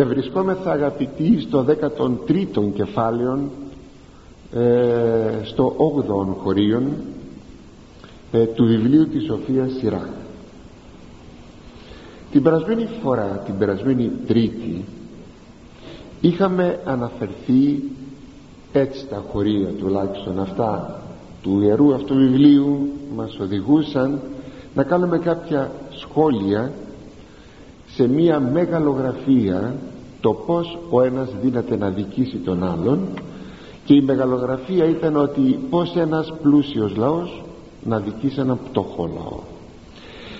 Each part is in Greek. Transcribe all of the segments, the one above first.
ευρισκόμεθα αγαπητοί στο 13ο κεφάλαιο ε, στο 8ο χωρίον ε, του βιβλίου της Σοφίας Σειρά την περασμένη φορά την περασμένη τρίτη είχαμε αναφερθεί έτσι τα χωρία τουλάχιστον αυτά του ιερού αυτού βιβλίου μας οδηγούσαν να κάνουμε κάποια σχόλια σε μία μεγαλογραφία το πως ο ένας δύναται να δικήσει τον άλλον και η μεγαλογραφία ήταν ότι πως ένας πλούσιος λαός να δικήσει έναν πτωχό λαό.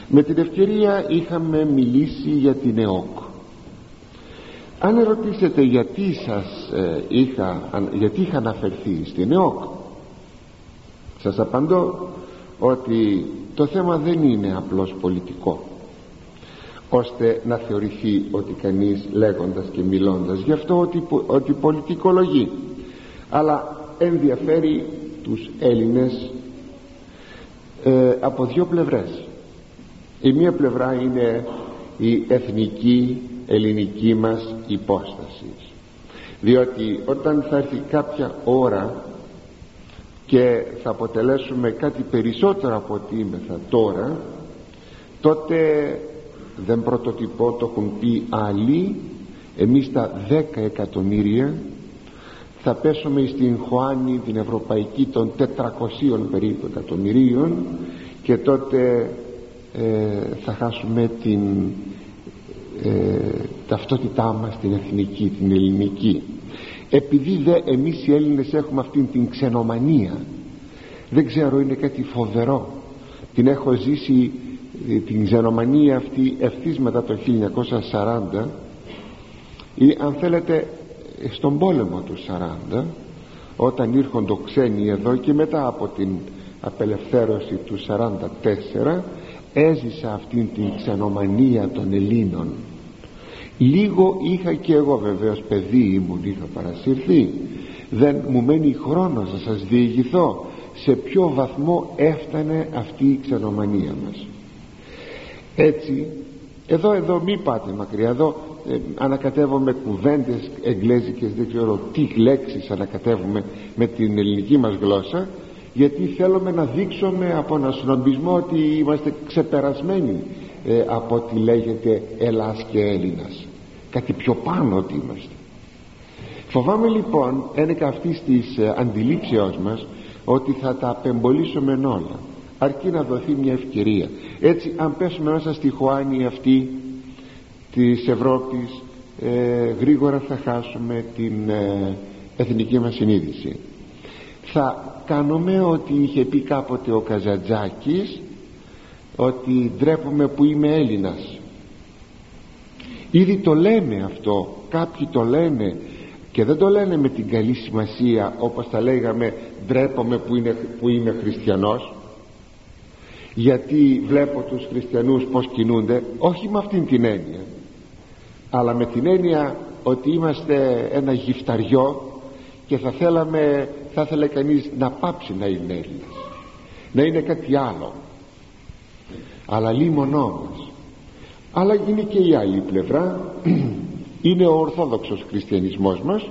Με την ευκαιρία είχαμε μιλήσει για την ΕΟΚ. Αν ερωτήσετε γιατί σας ε, είχα, γιατί είχα αναφερθεί στην ΕΟΚ σας απαντώ ότι το θέμα δεν είναι απλώς πολιτικό ώστε να θεωρηθεί ότι κανείς λέγοντας και μιλώντας γι' αυτό ότι, ότι πολιτικολογεί. Αλλά ενδιαφέρει τους Έλληνες ε, από δύο πλευρές. Η μία πλευρά είναι η εθνική ελληνική μας υπόσταση. Διότι όταν θα έρθει κάποια ώρα και θα αποτελέσουμε κάτι περισσότερο από ό,τι είμεθα τώρα τότε δεν πρωτοτυπώ το έχουν πει άλλοι. Εμείς τα δέκα εκατομμύρια θα πέσουμε στην Χωάνη την Ευρωπαϊκή των 400 περίπου εκατομμυρίων και τότε ε, θα χάσουμε την ε, ταυτότητά μας την εθνική, την ελληνική. Επειδή δε εμείς οι Έλληνες έχουμε αυτήν την ξενομανία δεν ξέρω είναι κάτι φοβερό. Την έχω ζήσει ε, την ξενομανία αυτή ευθύς μετά το 1940 ή αν θέλετε στον πόλεμο του 40 όταν ήρχονται ξένοι εδώ και μετά από την απελευθέρωση του 44 έζησα αυτήν την ξενομανία των Ελλήνων. Λίγο είχα και εγώ βεβαίως παιδί ήμουν είχα παρασυρθεί. Δεν μου μένει χρόνος να σας διηγηθώ σε ποιο βαθμό έφτανε αυτή η ξενομανία μας έτσι εδώ εδώ μη πάτε μακριά εδώ ε, ανακατεύουμε κουβέντες εγγλέζικες δεν ξέρω τι λέξεις ανακατεύουμε με την ελληνική μας γλώσσα γιατί θέλουμε να δείξουμε από ένα συνομπισμό ότι είμαστε ξεπερασμένοι ε, από ό,τι λέγεται Ελλάς και Έλληνας κάτι πιο πάνω ότι είμαστε. Φοβάμαι λοιπόν ένεκα αυτής της ε, αντιλήψεώς μας ότι θα τα απεμπολίσουμε όλα αρκεί να δοθεί μια ευκαιρία. Έτσι αν πέσουμε μέσα στη χωάνη αυτή της Ευρώπης ε, γρήγορα θα χάσουμε την ε, εθνική μας συνείδηση. Θα κάνουμε ότι είχε πει κάποτε ο Καζατζάκης ότι ντρέπομαι που είμαι Έλληνας. Ήδη το λέμε αυτό. Κάποιοι το λένε και δεν το λένε με την καλή σημασία όπως τα λέγαμε ντρέπομαι που, είναι, που είμαι χριστιανός γιατί βλέπω τους χριστιανούς πως κινούνται όχι με αυτήν την έννοια αλλά με την έννοια ότι είμαστε ένα γυφταριό και θα θέλαμε θα ήθελε κανείς να πάψει να είναι Έλληνας να είναι κάτι άλλο. Αλλά λίμον όμως αλλά είναι και η άλλη πλευρά. Είναι ο ορθόδοξος χριστιανισμός μας.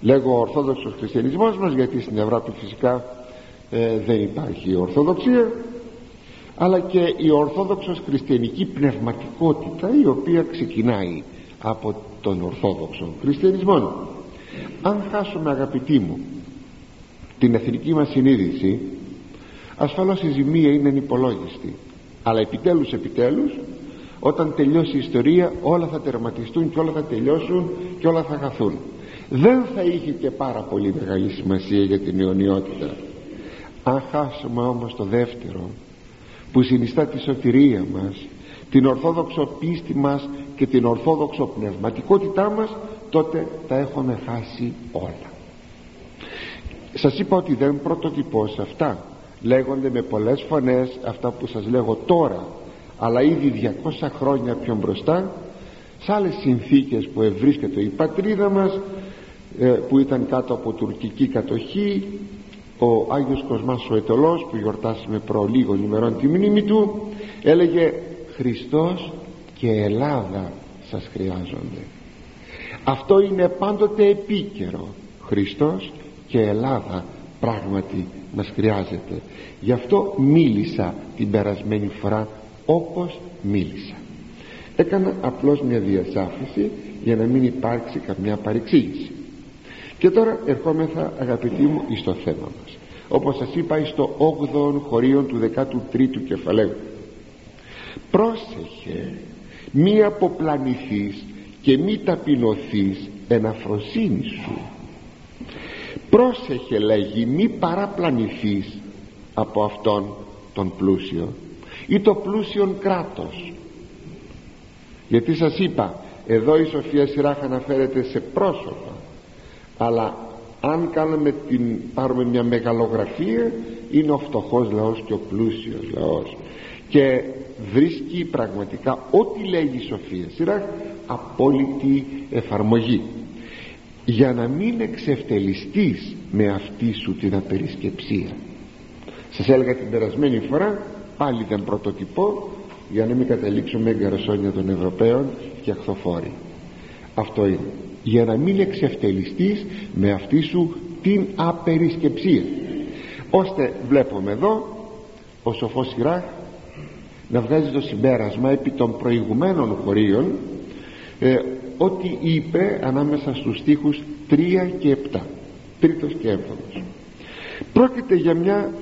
Λέγω ορθόδοξος χριστιανισμός μας γιατί στην Ευρώπη φυσικά ε, δεν υπάρχει ορθοδοξία αλλά και η ορθόδοξος χριστιανική πνευματικότητα η οποία ξεκινάει από τον ορθόδοξο χριστιανισμό. Αν χάσουμε αγαπητοί μου την εθνική μας συνείδηση ασφαλώς η ζημία είναι ανυπολόγιστη. Αλλά επιτέλους επιτέλους όταν τελειώσει η ιστορία όλα θα τερματιστούν και όλα θα τελειώσουν και όλα θα χαθούν. Δεν θα είχε και πάρα πολύ μεγάλη σημασία για την αιωνιότητα. Αν χάσουμε όμως το δεύτερο που συνιστά τη σωτηρία μας την ορθόδοξο πίστη μας και την ορθόδοξο πνευματικότητά μας τότε τα έχουμε χάσει όλα. Σας είπα ότι δεν πρωτοτυπώ σε αυτά. Λέγονται με πολλές φωνές αυτά που σας λέγω τώρα αλλά ήδη 200 χρόνια πιο μπροστά σε άλλες συνθήκες που ευρίσκεται η πατρίδα μας ε, που ήταν κάτω από τουρκική κατοχή ο Άγιος Κοσμάς ο Ετωλός που γιορτάσαμε προ λίγων ημερών τη μνήμη του έλεγε Χριστός και Ελλάδα σας χρειάζονται αυτό είναι πάντοτε επίκαιρο. Χριστός και Ελλάδα πράγματι μας χρειάζεται γι' αυτό μίλησα την περασμένη φορά όπως μίλησα. Έκανα απλώς μια διασάφηση για να μην υπάρξει καμιά παρεξήγηση και τώρα ερχόμεθα αγαπητοί μου εις το θέμα μας. Όπως σας είπα στο 8ο χωρίο του 13ου κεφαλαίου. Πρόσεχε μη αποπλανηθείς και μη ταπεινωθείς εν αφροσύνη σου. Πρόσεχε λέγει μη παραπλανηθείς από αυτόν τον πλούσιο ή το πλούσιον κράτος. Γιατί σας είπα εδώ η Σοφία Σιράχ αναφέρεται σε πρόσωπα αλλά αν κάνουμε την, πάρουμε μια μεγαλογραφία είναι ο φτωχός λαός και ο πλούσιος λαός. Και βρίσκει πραγματικά ό,τι λέγει η Σοφία Σιράχ απόλυτη εφαρμογή. Για να μην εξευτελιστείς με αυτή σου την απερισκεψία. Σας έλεγα την περασμένη φορά πάλι δεν πρωτοτυπώ για να μην καταλήξουμε εγκαρασόνια των Ευρωπαίων και αχθοφόροι. Αυτό είναι για να μην εξευτελιστείς με αυτή σου την απερισκεψία. Ώστε βλέπουμε εδώ ο σοφός Σιράχ να βγάζει το συμπέρασμα επί των προηγουμένων χωρίων ε, ό,τι είπε ανάμεσα στους στίχους 3 και 7 τρίτος και έβδομος. Πρόκειται για μια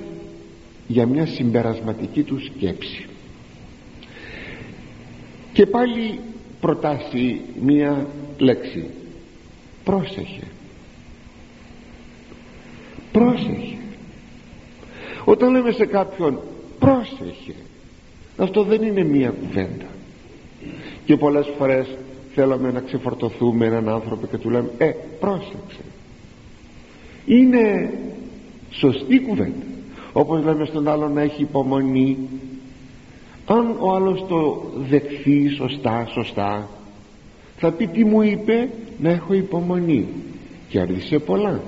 για μια συμπερασματική του σκέψη. Και πάλι προτάσει μία λέξη πρόσεχε. Πρόσεχε. Όταν λέμε σε κάποιον πρόσεχε. Αυτό δεν είναι μία κουβέντα. Και πολλές φορές θέλουμε να ξεφορτωθούμε έναν άνθρωπο και του λέμε ε πρόσεξε είναι σωστή κουβέντα. Όπως λέμε στον άλλο να έχει υπομονή. Αν ο άλλος το δεχθεί σωστά σωστά θα πει τι μου είπε να έχω υπομονή κέρδισε πολλά.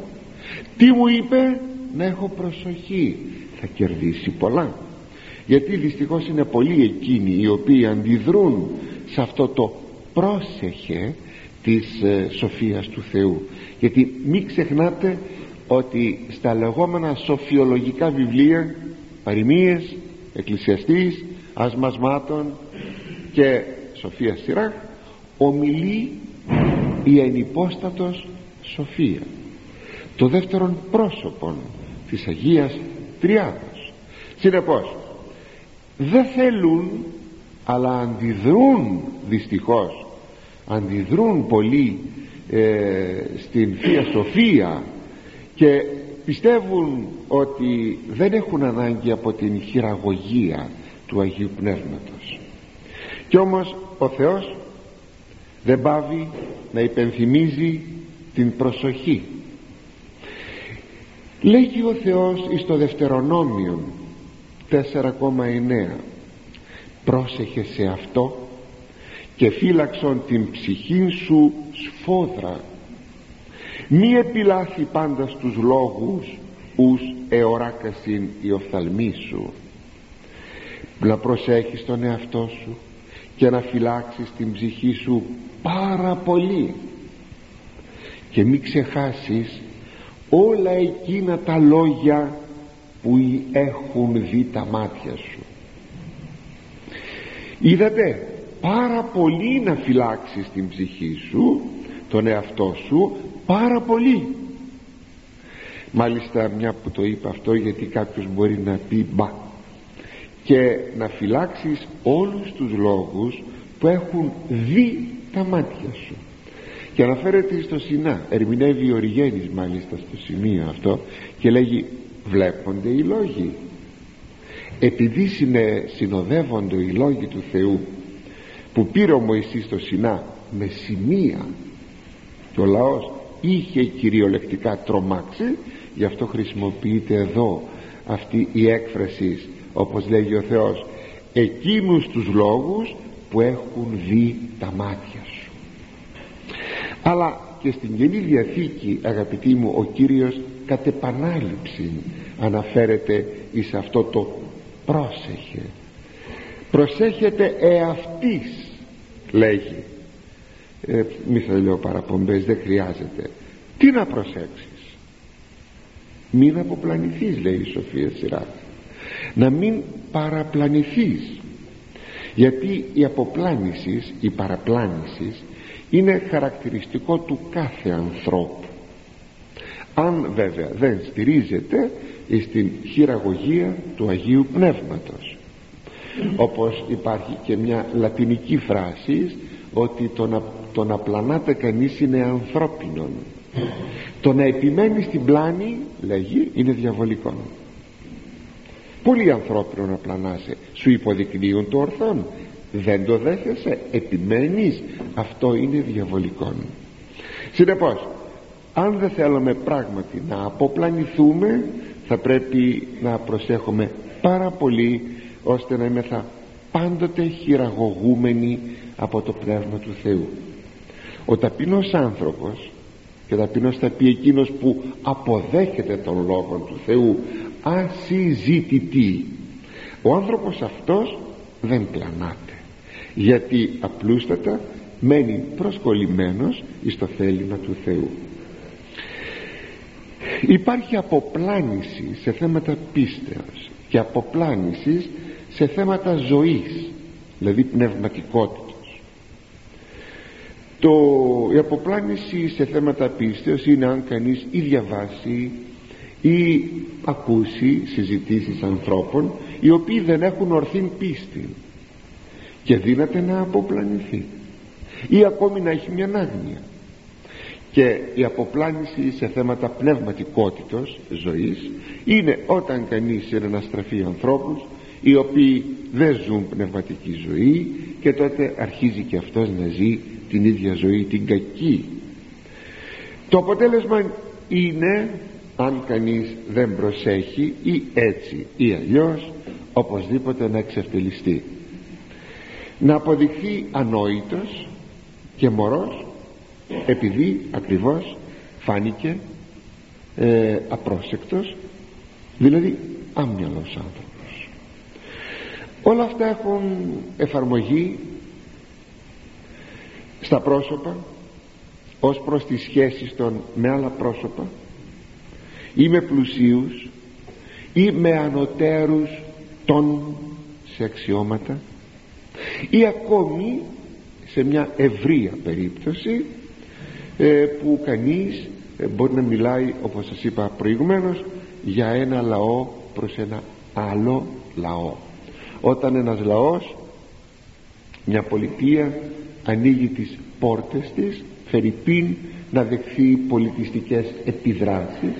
Τι μου είπε να έχω προσοχή θα κερδίσει πολλά. Γιατί δυστυχώς είναι πολλοί εκείνοι οι οποίοι αντιδρούν σε αυτό το πρόσεχε της ε, σοφίας του Θεού. Γιατί μην ξεχνάτε ότι στα λεγόμενα σοφιολογικά βιβλία παροιμίες, εκκλησιαστής ασμασμάτων και σοφία σειρά ομιλεί η ενυπόστατος σοφία το δεύτερον πρόσωπον της Αγίας Τριάδος. Συνεπώς δεν θέλουν αλλά αντιδρούν δυστυχώς αντιδρούν πολύ ε, στην Θεία Σοφία και πιστεύουν ότι δεν έχουν ανάγκη από την χειραγωγία του Αγίου Πνεύματος. Και όμως ο Θεός δεν πάβει να υπενθυμίζει την προσοχή. Λέγει ο Θεός εις το Δευτερονόμιο 4,9 πρόσεχε σε αυτό και φύλαξον την ψυχή σου σφόδρα. Μη επιλάθει πάντα στους λόγους ους εωράκασιν η οφθαλμή σου. Να προσέχεις τον εαυτό σου και να φυλάξεις την ψυχή σου πάρα πολύ. Και μην ξεχάσεις όλα εκείνα τα λόγια που έχουν δει τα μάτια σου. Είδατε πάρα πολύ να φυλάξεις την ψυχή σου τον εαυτό σου πάρα πολύ. Μάλιστα μια που το είπα αυτό γιατί κάποιος μπορεί να πει μπα και να φυλάξεις όλους τους λόγους που έχουν δει τα μάτια σου. Και αναφέρεται στο Σινά. Ερμηνεύει ο Ριγένης μάλιστα στο σημείο αυτό και λέγει βλέπονται οι λόγοι επειδή συνοδεύονται οι λόγοι του Θεού που πήρε ο Μωυσής στο Σινά με σημεία και ο λαός είχε κυριολεκτικά τρομάξει γι' αυτό χρησιμοποιείται εδώ αυτή η έκφραση όπως λέγει ο Θεός εκείνους τους λόγους που έχουν δει τα μάτια σου. Αλλά και στην Καινή Διαθήκη αγαπητοί μου ο Κύριος κατ' επανάληψη αναφέρεται εις αυτό το πρόσεχε προσέχετε εαυτής λέγει. Ε, μη θα λέω παραπομπές δεν χρειάζεται. Τι να προσέξεις; Μην αποπλανηθείς λέει η Σοφία Σειρά να μην παραπλανηθείς. Γιατί η αποπλάνησης, η παραπλάνησης είναι χαρακτηριστικό του κάθε ανθρώπου. Αν βέβαια δεν στηρίζεται στην χειραγωγία του Αγίου Πνεύματος. Όπως υπάρχει και μια λατινική φράση ότι το να, το να πλανάται κανείς είναι ανθρώπινο το να επιμένει στην πλάνη λέγει είναι διαβολικό πολύ ανθρώπινο να πλανάσαι σου υποδεικνύουν το ορθόν. Δεν το δέχεσαι επιμένεις. Αυτό είναι διαβολικό. Συνεπώς αν δεν θέλουμε πράγματι να αποπλανηθούμε θα πρέπει να προσέχουμε πάρα πολύ ώστε να είμαστε πάντοτε χειραγωγούμενοι από το Πνεύμα του Θεού. Ο ταπεινός άνθρωπος και ταπεινός θα πει εκείνος που αποδέχεται τον Λόγο του Θεού ασυζητητή ο άνθρωπος αυτός δεν πλανάται γιατί απλούστατα μένει προσκολλημένος στο θέλημα του Θεού. Υπάρχει αποπλάνηση σε θέματα πίστεως και αποπλάνησης σε θέματα ζωής δηλαδή πνευματικότητος το, η αποπλάνηση σε θέματα πίστεως είναι αν κανείς ή διαβάσει ή ακούσει συζητήσεις ανθρώπων οι οποίοι δεν έχουν ορθή πίστη και δύναται να αποπλανηθεί ή ακόμη να έχει μια άγνοια και η αποπλάνηση σε θέματα πνευματικότητος ζωής είναι όταν κανείς είναι να στραφεί ανθρώπους οι οποίοι δεν ζουν πνευματική ζωή και τότε αρχίζει και αυτός να ζει την ίδια ζωή την κακή. Το αποτέλεσμα είναι αν κανείς δεν προσέχει ή έτσι ή αλλιώς οπωσδήποτε να εξευτελιστεί. Να αποδειχθεί ανόητος και μωρός επειδή ακριβώς φάνηκε ε, απρόσεκτος δηλαδή άμυαλος άνθρωπος. Όλα αυτά έχουν εφαρμογή στα πρόσωπα ως προς τις σχέσεις των με άλλα πρόσωπα ή με πλουσίους ή με ανωτέρους των σε αξιώματα ή ακόμη σε μια ευρεία περίπτωση ε, που κανείς ε, μπορεί να μιλάει όπως σας είπα προηγουμένως για ένα λαό προς ένα άλλο λαό. Όταν ένας λαός μια πολιτεία ανοίγει τις πόρτες της φερειπίν να δεχθεί πολιτιστικές επιδράσεις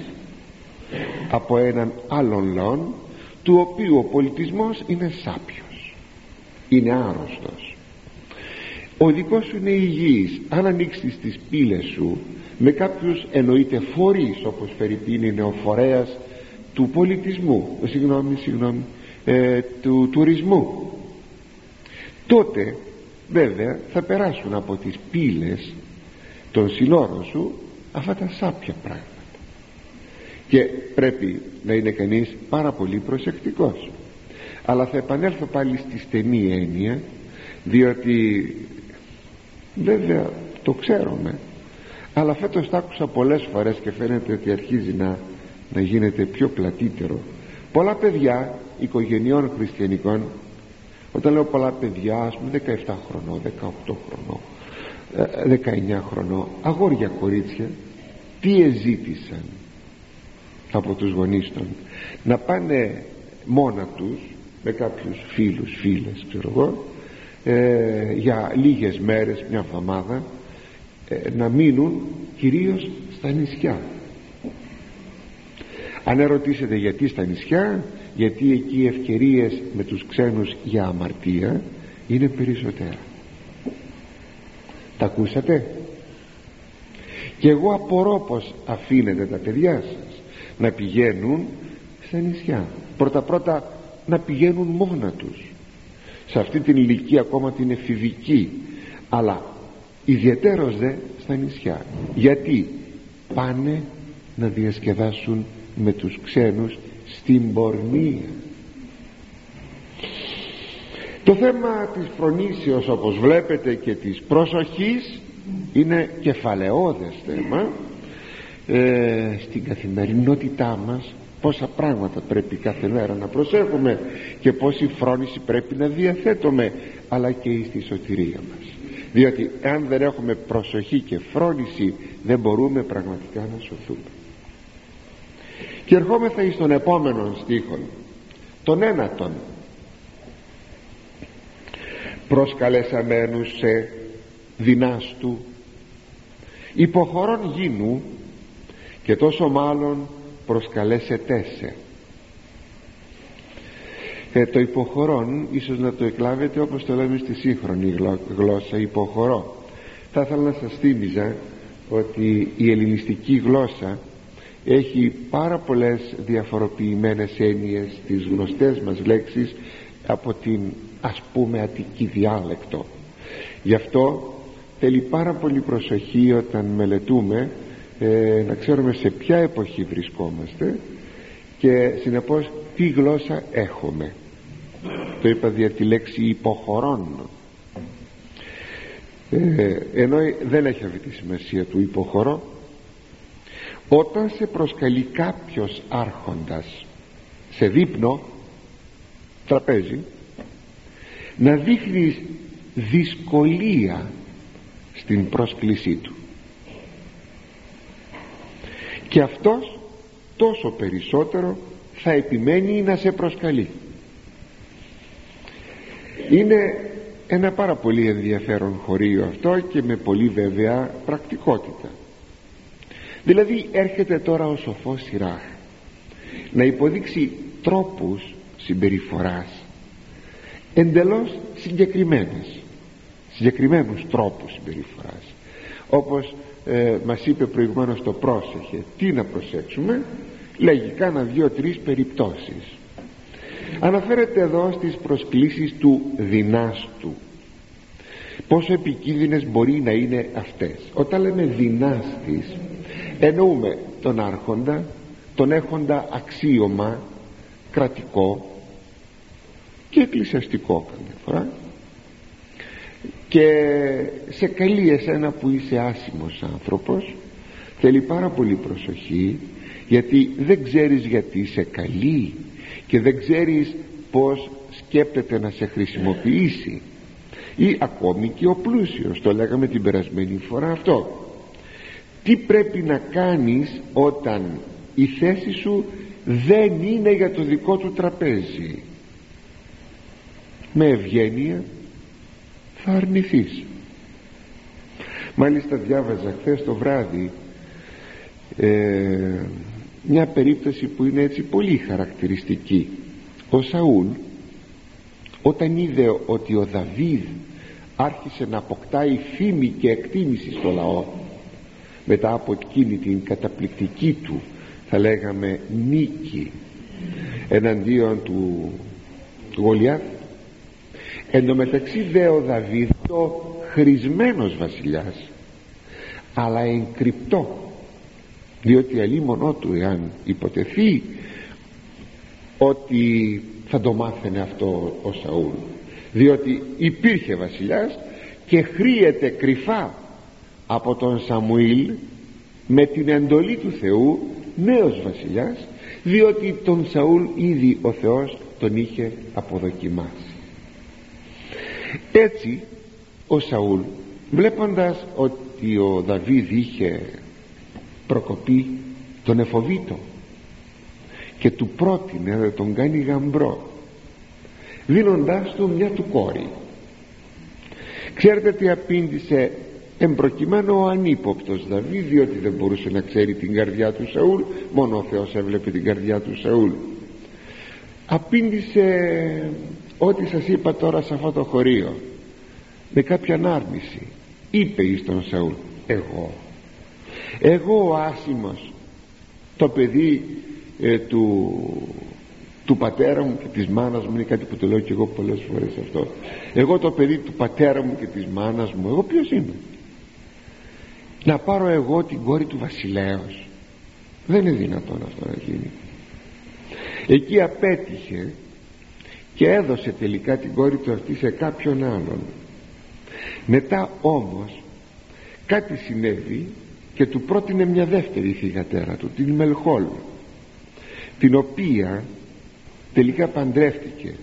από έναν άλλον λαό του οποίου ο πολιτισμός είναι σάπιος είναι άρρωστος. Ο δικός σου είναι υγιής. Αν ανοίξεις τις πύλες σου με κάποιους εννοείται φορείς όπως Φερρυπίν είναι ο φορέας του πολιτισμού ε, συγγνώμη, συγγνώμη ε, του τουρισμού. Τότε βέβαια θα περάσουν από τις πύλες των συνόρων σου αυτά τα σάπια πράγματα. Και πρέπει να είναι κανείς πάρα πολύ προσεκτικός. Αλλά θα επανέλθω πάλι στη στενή έννοια διότι βέβαια το ξέρουμε. Αλλά φέτος τα άκουσα πολλές φορές και φαίνεται ότι αρχίζει να, να γίνεται πιο πλατύτερο. Πολλά παιδιά οικογενειών χριστιανικών όταν λέω πολλά παιδιά ας πούμε 17 χρονών 18 χρονών 19 χρονών αγόρια κορίτσια τι εζήτησαν από τους γονείς των; Να πάνε μόνα τους με κάποιους φίλους φίλες ξέρω εγώ ε, για λίγες μέρες μια εβδομάδα ε, να μείνουν κυρίως στα νησιά. Αν ερωτήσετε γιατί στα νησιά γιατί εκεί οι ευκαιρίες με τους ξένους για αμαρτία είναι περισσότερα. Τα ακούσατε; Και εγώ απορώ πως αφήνετε τα παιδιά σας να πηγαίνουν στα νησιά. Πρώτα πρώτα να πηγαίνουν μόνα τους. Σε αυτή την ηλικία ακόμα την εφηβική αλλά ιδιαίτερος δε στα νησιά. Γιατί; Πάνε να διασκεδάσουν με τους ξένους στην πορνεία. Το θέμα της φρονήσεως όπως βλέπετε και της πρόσοχης είναι κεφαλαιόδες θέμα. Ε, στην καθημερινότητά μας πόσα πράγματα πρέπει κάθε μέρα να προσέχουμε και πόση φρόνηση πρέπει να διαθέτουμε αλλά και στη σωτηρία μας. Διότι αν δεν έχουμε προσοχή και φρόνηση δεν μπορούμε πραγματικά να σωθούμε και ερχόμεθα εις τον επόμενο στίχο τον ένατον. Προσκαλεσαμένους σε δυνάστου υποχωρών γίνου και τόσο μάλλον προσκαλέσετε σε. Ε, το υποχωρών ίσως να το εκλάβετε όπως το λέμε στη σύγχρονη γλώσσα υποχωρώ. Θα ήθελα να σας θύμιζα ότι η ελληνιστική γλώσσα έχει πάρα πολλές διαφοροποιημένες έννοιες τις γνωστές μας λέξεις από την ας πούμε αττική διάλεκτο. Γι' αυτό θέλει πάρα πολύ προσοχή όταν μελετούμε ε, να ξέρουμε σε ποια εποχή βρισκόμαστε και συνεπώς τι γλώσσα έχουμε. Το είπα δια τη λέξη υποχωρών. Ε, ενώ δεν έχει αυτή τη σημασία του υποχωρώ όταν σε προσκαλεί κάποιος άρχοντας σε δείπνο τραπέζι να δείχνεις δυσκολία στην πρόσκλησή του. Και αυτός τόσο περισσότερο θα επιμένει να σε προσκαλεί. Είναι ένα πάρα πολύ ενδιαφέρον χωρίο αυτό και με πολύ βέβαια πρακτικότητα δηλαδή έρχεται τώρα ο σοφός Σιράχ να υποδείξει τρόπους συμπεριφοράς εντελώς συγκεκριμένες συγκεκριμένους τρόπους συμπεριφοράς. Όπως ε, μας είπε προηγουμένως το πρόσεχε τι να προσέξουμε; Λέγει κάνα δυο-τρεις περιπτώσεις. Αναφέρεται εδώ στις προσκλήσεις του δυνάστου. Πόσο επικίνδυνες μπορεί να είναι αυτές; Όταν λέμε δυνάστης εννοούμε τον άρχοντα τον έχοντα αξίωμα κρατικό και εκκλησιαστικό καμιά φορά. Και σε καλεί εσένα που είσαι άσημος άνθρωπος θέλει πάρα πολύ προσοχή γιατί δεν ξέρεις γιατί είσαι καλή και δεν ξέρεις πως σκέπτεται να σε χρησιμοποιήσει. Ή ακόμη και ο πλούσιος το λέγαμε την περασμένη φορά αυτό τι πρέπει να κάνεις όταν η θέση σου δεν είναι για το δικό του τραπέζι; Με ευγένεια θα αρνηθείς. Μάλιστα διάβαζα χθες το βράδυ ε, μια περίπτωση που είναι έτσι πολύ χαρακτηριστική. Ο Σαούλ όταν είδε ότι ο Δαβίδ άρχισε να αποκτάει φήμη και εκτίμηση στο λαό μετά από εκείνη την καταπληκτική του θα λέγαμε νίκη εναντίον του, του Γολιάθ εν τω μεταξύ δε ο Δαβίδ το χρησμένος βασιλιάς αλλά εγκρυπτό διότι αλίμονό του εάν υποτεθεί ότι θα το μάθαινε αυτό ο Σαούλ. Διότι υπήρχε βασιλιάς και χρήεται κρυφά από τον Σαμουήλ με την εντολή του Θεού νέος βασιλιάς διότι τον Σαούλ ήδη ο Θεός τον είχε αποδοκιμάσει. Έτσι ο Σαούλ βλέποντας ότι ο Δαβίδ είχε προκοπεί τον εφοβήτο και του πρότεινε να τον κάνει γαμπρό δίνοντάς του μια του κόρη. Ξέρετε τι απήντησε εμπροκειμένο ο ανύποπτος Δαβίδ διότι δεν μπορούσε να ξέρει την καρδιά του Σαούλ μόνο ο Θεός έβλεπε την καρδιά του Σαούλ. Απήντησε ό,τι σας είπα τώρα σε αυτό το χωρίο με κάποια άρνηση είπε εις τον Σαούλ εγώ εγώ ο άσημος το παιδί ε, του του πατέρα μου και της μάνας μου είναι κάτι που το λέω και εγώ πολλές φορές αυτό εγώ το παιδί του πατέρα μου και της μάνας μου εγώ ποιος είμαι να πάρω εγώ την κόρη του βασιλέως. Δεν είναι δυνατόν αυτό να γίνει. Εκεί απέτυχε και έδωσε τελικά την κόρη του αυτή σε κάποιον άλλον. Μετά όμως κάτι συνέβη και του πρότεινε μια δεύτερη θυγατέρα του την Μελχόλ την οποία τελικά παντρεύτηκε.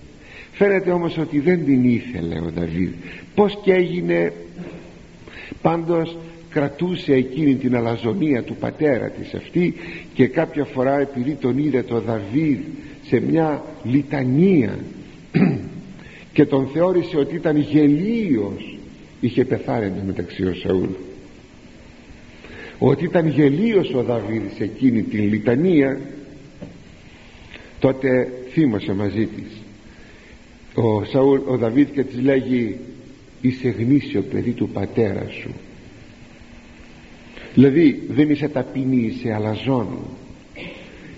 Φαίνεται όμως ότι δεν την ήθελε ο Δαβίδ. Πως και έγινε; Πάντως κρατούσε εκείνη την αλαζονία του πατέρα της αυτή και κάποια φορά επειδή τον είδε το Δαβίδ σε μια λιτανία και τον θεώρησε ότι ήταν γελίος είχε πεθάρει μεταξύ ο Σαούλ. Ότι ήταν γελίος ο Δαβίδ σε εκείνη την λιτανία τότε θύμωσε μαζί της. Ο, Σαούλ, ο Δαβίδ και της λέγει είσαι γνήσιο παιδί του πατέρα σου δηλαδή δεν είσαι ταπεινή είσαι αλαζόν.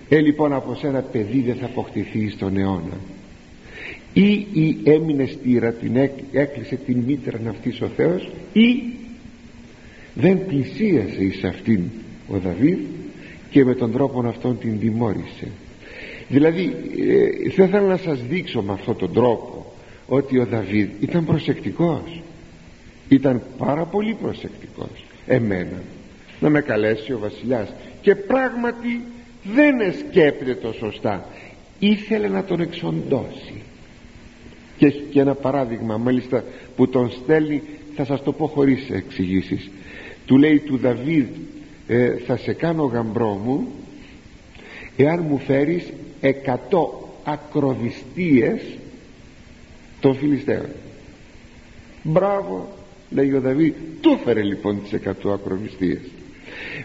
Ε λοιπόν από σένα παιδί δεν θα αποκτηθεί στον αιώνα. Ή, ή έμεινε στήρα την έκλεισε την μήτρα αυτής ο Θεός ή δεν πλησίασε εις αυτήν ο Δαβίδ και με τον τρόπο αυτόν την τιμώρησε. Δηλαδή ε, θα ήθελα να σας δείξω με αυτόν τον τρόπο ότι ο Δαβίδ ήταν προσεκτικός. Ήταν πάρα πολύ προσεκτικός. Εμένα να με καλέσει ο βασιλιάς. Και πράγματι δεν εσκέπτεται το σωστά. Ήθελε να τον εξοντώσει. Και έχει και ένα παράδειγμα μάλιστα που τον στέλνει θα σας το πω χωρίς εξηγήσεις. του λέει του Δαβίδ ε, θα σε κάνω γαμπρό μου εάν μου φέρεις εκατό ακροδιστίες των Φιλιστέων μπράβο λέει ο Δαβίδ του φέρε λοιπόν τις εκατό ακροδιστίες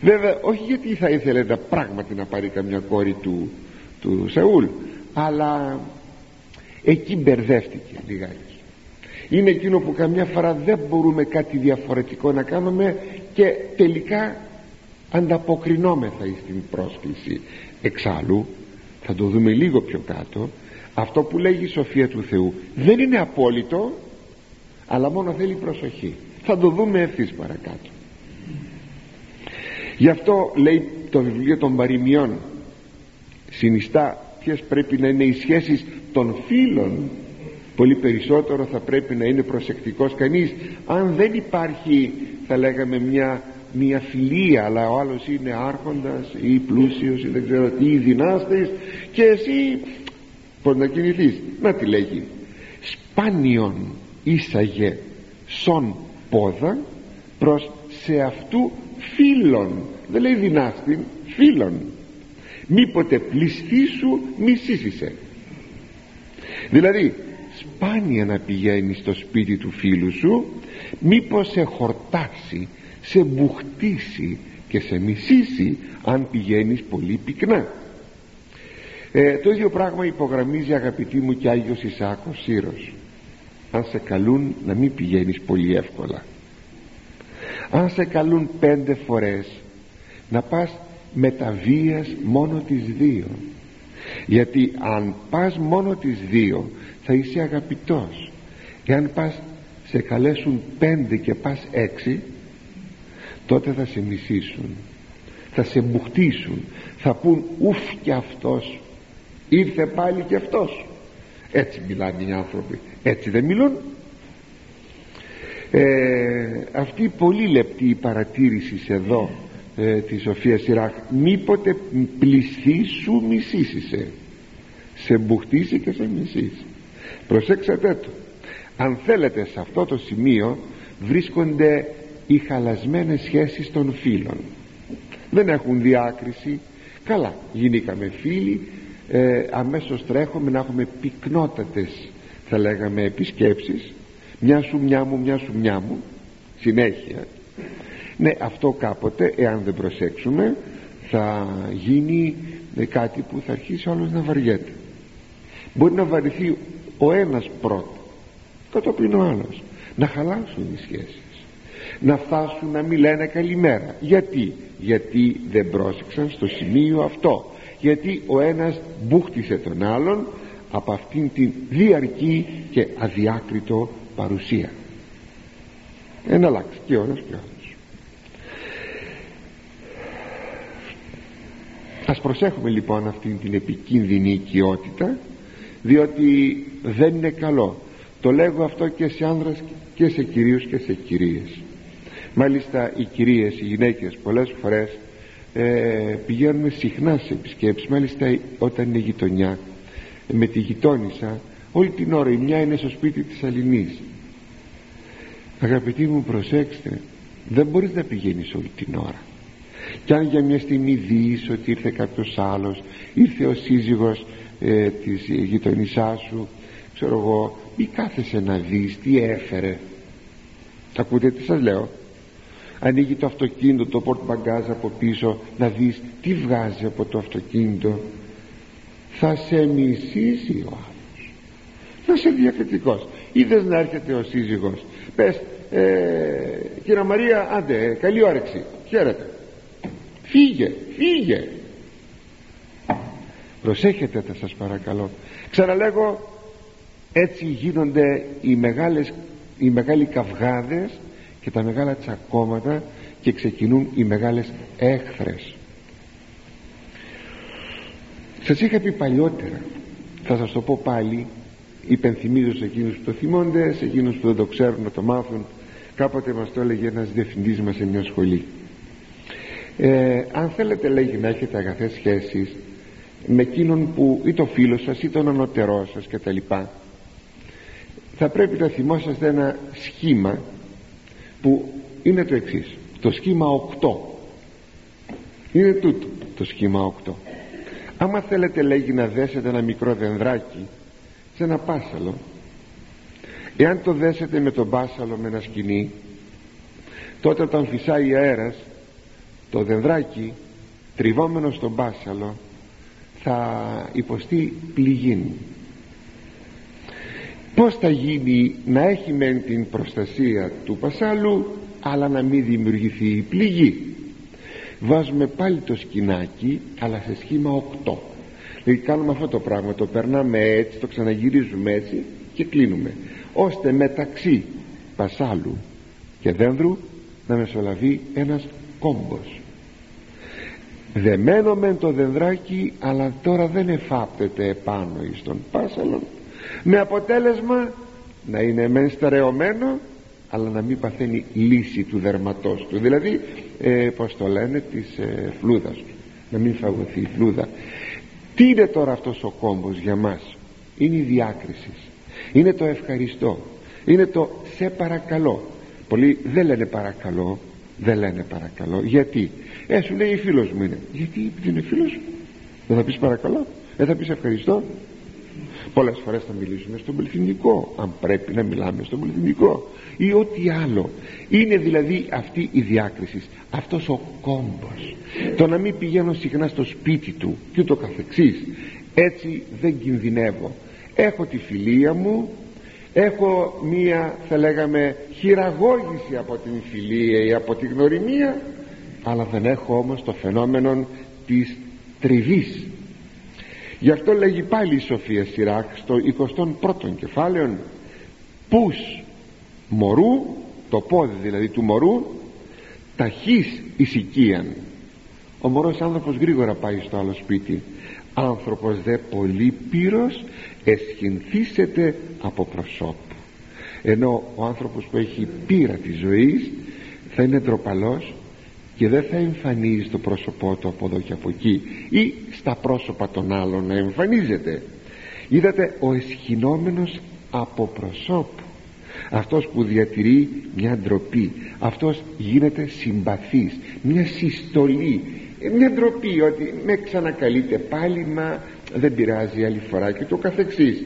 βέβαια όχι γιατί θα ήθελε να πράγματι να πάρει καμιά κόρη του, του Σαούλ αλλά εκεί μπερδεύτηκε λιγάκι. Είναι εκείνο που καμιά φορά δεν μπορούμε κάτι διαφορετικό να κάνουμε και τελικά ανταποκρινόμεθα στην πρόσκληση. Εξάλλου θα το δούμε λίγο πιο κάτω. Αυτό που λέγει η σοφία του Θεού δεν είναι απόλυτο αλλά μόνο θέλει προσοχή. Θα το δούμε ευθύς παρακάτω γι' αυτό λέει το βιβλίο των παροιμιών συνιστά ποιες πρέπει να είναι οι σχέσεις των φίλων. Πολύ περισσότερο θα πρέπει να είναι προσεκτικός κανείς. Αν δεν υπάρχει θα λέγαμε μια μια φιλία αλλά ο άλλος είναι άρχοντας ή πλούσιος ή δεν ξέρω τι ή δυνάστης και εσύ πως να κινηθείς. Να τη λέγει σπάνιον ίσαγε σον πόδα προς σε αυτού φίλων. Δεν λέει δυνάστη φίλων. Μήποτε πληστή σου μισήσισε. Δηλαδή σπάνια να πηγαίνει στο σπίτι του φίλου σου μήπως σε χορτάσει σε μπουχτίσει και σε μισήσει αν πηγαίνεις πολύ πυκνά. Ε, το ίδιο πράγμα υπογραμμίζει αγαπητή μου και Άγιος Ισάκος Σύρος. Αν σε καλούν να μην πηγαίνεις πολύ εύκολα αν σε καλούν πέντε φορές να πας με τα βίας μόνο τις δύο. Γιατί αν πας μόνο τις δύο θα είσαι αγαπητός. Εάν πας σε καλέσουν πέντε και πας έξι τότε θα σε μισήσουν. Θα σε μπουχτίσουν. Θα πούν ουφ και αυτός. Ήρθε πάλι και αυτός έτσι μιλάνε οι άνθρωποι. Έτσι δεν μιλούν ε, αυτή η πολύ λεπτή παρατήρηση εδώ ε, της Σοφίας Σιράχ μήποτε πληστεί σου μισήσισε σε μπουχτίσει και σε μισήσει. Προσέξατε το. Αν θέλετε σε αυτό το σημείο βρίσκονται οι χαλασμένες σχέσεις των φίλων. Δεν έχουν διάκριση. Καλά γίνηκαμε φίλοι. Ε, αμέσως τρέχουμε να έχουμε πυκνότατες θα λέγαμε επισκέψεις μια σου μια μου μια σου μια μου. Συνέχεια. Ναι αυτό κάποτε εάν δεν προσέξουμε θα γίνει κάτι που θα αρχίσει όλος να βαριέται. Μπορεί να βαρυθεί ο ένας πρώτος κατόπιν ο άλλος. Να χαλάσουν οι σχέσεις. Να φτάσουν να μην λένε καλημέρα. Γιατί; Γιατί δεν πρόσεξαν στο σημείο αυτό. Γιατί ο ένας μπούχτισε τον άλλον από αυτήν την διαρκή και αδιάκριτο παρουσία. Εν αλλάξει και ώρας και ώρας ας προσέχουμε λοιπόν αυτήν την επικίνδυνη οικειότητα διότι δεν είναι καλό. Το λέγω αυτό και σε άνδρας και σε κυρίους και σε κυρίες. Μάλιστα οι κυρίες, οι γυναίκες πολλές φορές ε, πηγαίνουμε συχνά σε επισκέψεις. Μάλιστα όταν είναι γειτονιά με τη γειτόνισσα όλη την ώρα η μια είναι στο σπίτι της Αλληνής. Αγαπητοί μου προσέξτε δεν μπορείς να πηγαίνεις όλη την ώρα. Και αν για μια στιγμή δεις ότι ήρθε κάποιος άλλος ήρθε ο σύζυγος ε, της γειτονισσάς σου ξέρω εγώ μη κάθεσαι να δεις τι έφερε. Ακούτε τι σας λέω; Ανοίγει το αυτοκίνητο το πορτμπαγκάζ από πίσω να δεις τι βγάζει από το αυτοκίνητο. Θα σε μισήσει ο άλλος θα είσαι διακριτικός είδες να έρχεται ο σύζυγος; Πες ε, κυρία Μαρία άντε καλή όρεξη. Χαίρετε. Φύγε φύγε. Προσέχετε τα σας παρακαλώ. Ξαναλέγω έτσι γίνονται οι μεγάλες οι μεγάλοι καυγάδες και τα μεγάλα τσακώματα και ξεκινούν οι μεγάλες έχθρες. Σας είχα πει παλιότερα θα σας το πω πάλι υπενθυμίζω σε εκείνους που το θυμώνται σε εκείνους που δεν το ξέρουν να το μάθουν. Κάποτε μας το έλεγε ένας διευθυντής μας σε μια σχολή. Ε, αν θέλετε λέγει να έχετε αγαθές σχέσεις με εκείνον που ή το φίλο σας ή τον ανωτερό σας και τα λοιπά θα πρέπει να θυμόσαστε ένα σχήμα που είναι το εξής. Το σχήμα 8 είναι τούτο το σχήμα 8 άμα θέλετε λέγει να δέσετε ένα μικρό δενδράκι σε ένα πάσαλο. Εάν το δέσετε με τον πάσαλο με ένα σκηνή τότε όταν φυσάει αέρας το δενδράκι τριβόμενο στον πάσαλο θα υποστεί πληγήν. Πως θα γίνει να έχει μεν την προστασία του πασάλου αλλά να μην δημιουργηθεί η πληγή; Βάζουμε πάλι το σκηνάκι αλλά σε σχήμα 8 δηλαδή κάνουμε αυτό το πράγμα το περνάμε έτσι το ξαναγυρίζουμε έτσι και κλείνουμε. Ώστε μεταξύ πασάλου και δένδρου να μεσολαβεί ένας κόμπος. Δεμένο μεν το δενδράκι αλλά τώρα δεν εφάπτεται επάνω εις τον πάσαλον. Με αποτέλεσμα να είναι μεν στερεωμένο αλλά να μην παθαίνει λύση του δερματός του. Δηλαδή ε, πως το λένε της ε, φλούδας του. Να μην φαγωθεί η φλούδα τι είναι τώρα αυτός ο κόμπος για μας. Είναι η διάκριση. Είναι το ευχαριστώ. Είναι το σε παρακαλώ πολλοί δεν λένε παρακαλώ. Δεν λένε παρακαλώ. Γιατί; Ε σου λέει φίλος μου είναι γιατί δεν είναι φίλος; Μου δεν θα πεις παρακαλώ. Δεν θα πεις ευχαριστώ πολλές φορές θα μιλήσουμε στον πληθυντικό αν πρέπει να μιλάμε στον πληθυντικό ή ό,τι άλλο. Είναι δηλαδή αυτή η διάκριση αυτός ο κόμπος. Το να μην πηγαίνω συχνά στο σπίτι του και ούτω καθεξής έτσι δεν κινδυνεύω. Έχω τη φιλία μου έχω μία θα λέγαμε χειραγώγηση από την φιλία ή από την γνωριμία αλλά δεν έχω όμως το φαινόμενο της τριβής γι' αυτό λέγει πάλι η Σοφία Σιράκ στο 21ο κεφάλαιο πους μωρού το πόδι δηλαδή του μωρού ταχύς ησικίαν ο μωρός άνθρωπος γρήγορα πάει στο άλλο σπίτι. Άνθρωπος δε πολύ πύρος εσχυνθήσεται από προσώπου ενώ ο άνθρωπος που έχει πείρα της ζωής θα είναι ντροπαλός και δεν θα εμφανίζει το πρόσωπό του από εδώ και από εκεί ή στα πρόσωπα των άλλων να εμφανίζεται. Είδατε ο εσχυνόμενος από προσώπου. Αυτός που διατηρεί μια ντροπή. Αυτός γίνεται συμπαθής. Μια συστολή. Μια ντροπή ότι με ξανακαλείτε πάλι μα δεν πειράζει άλλη φορά και το καθεξής.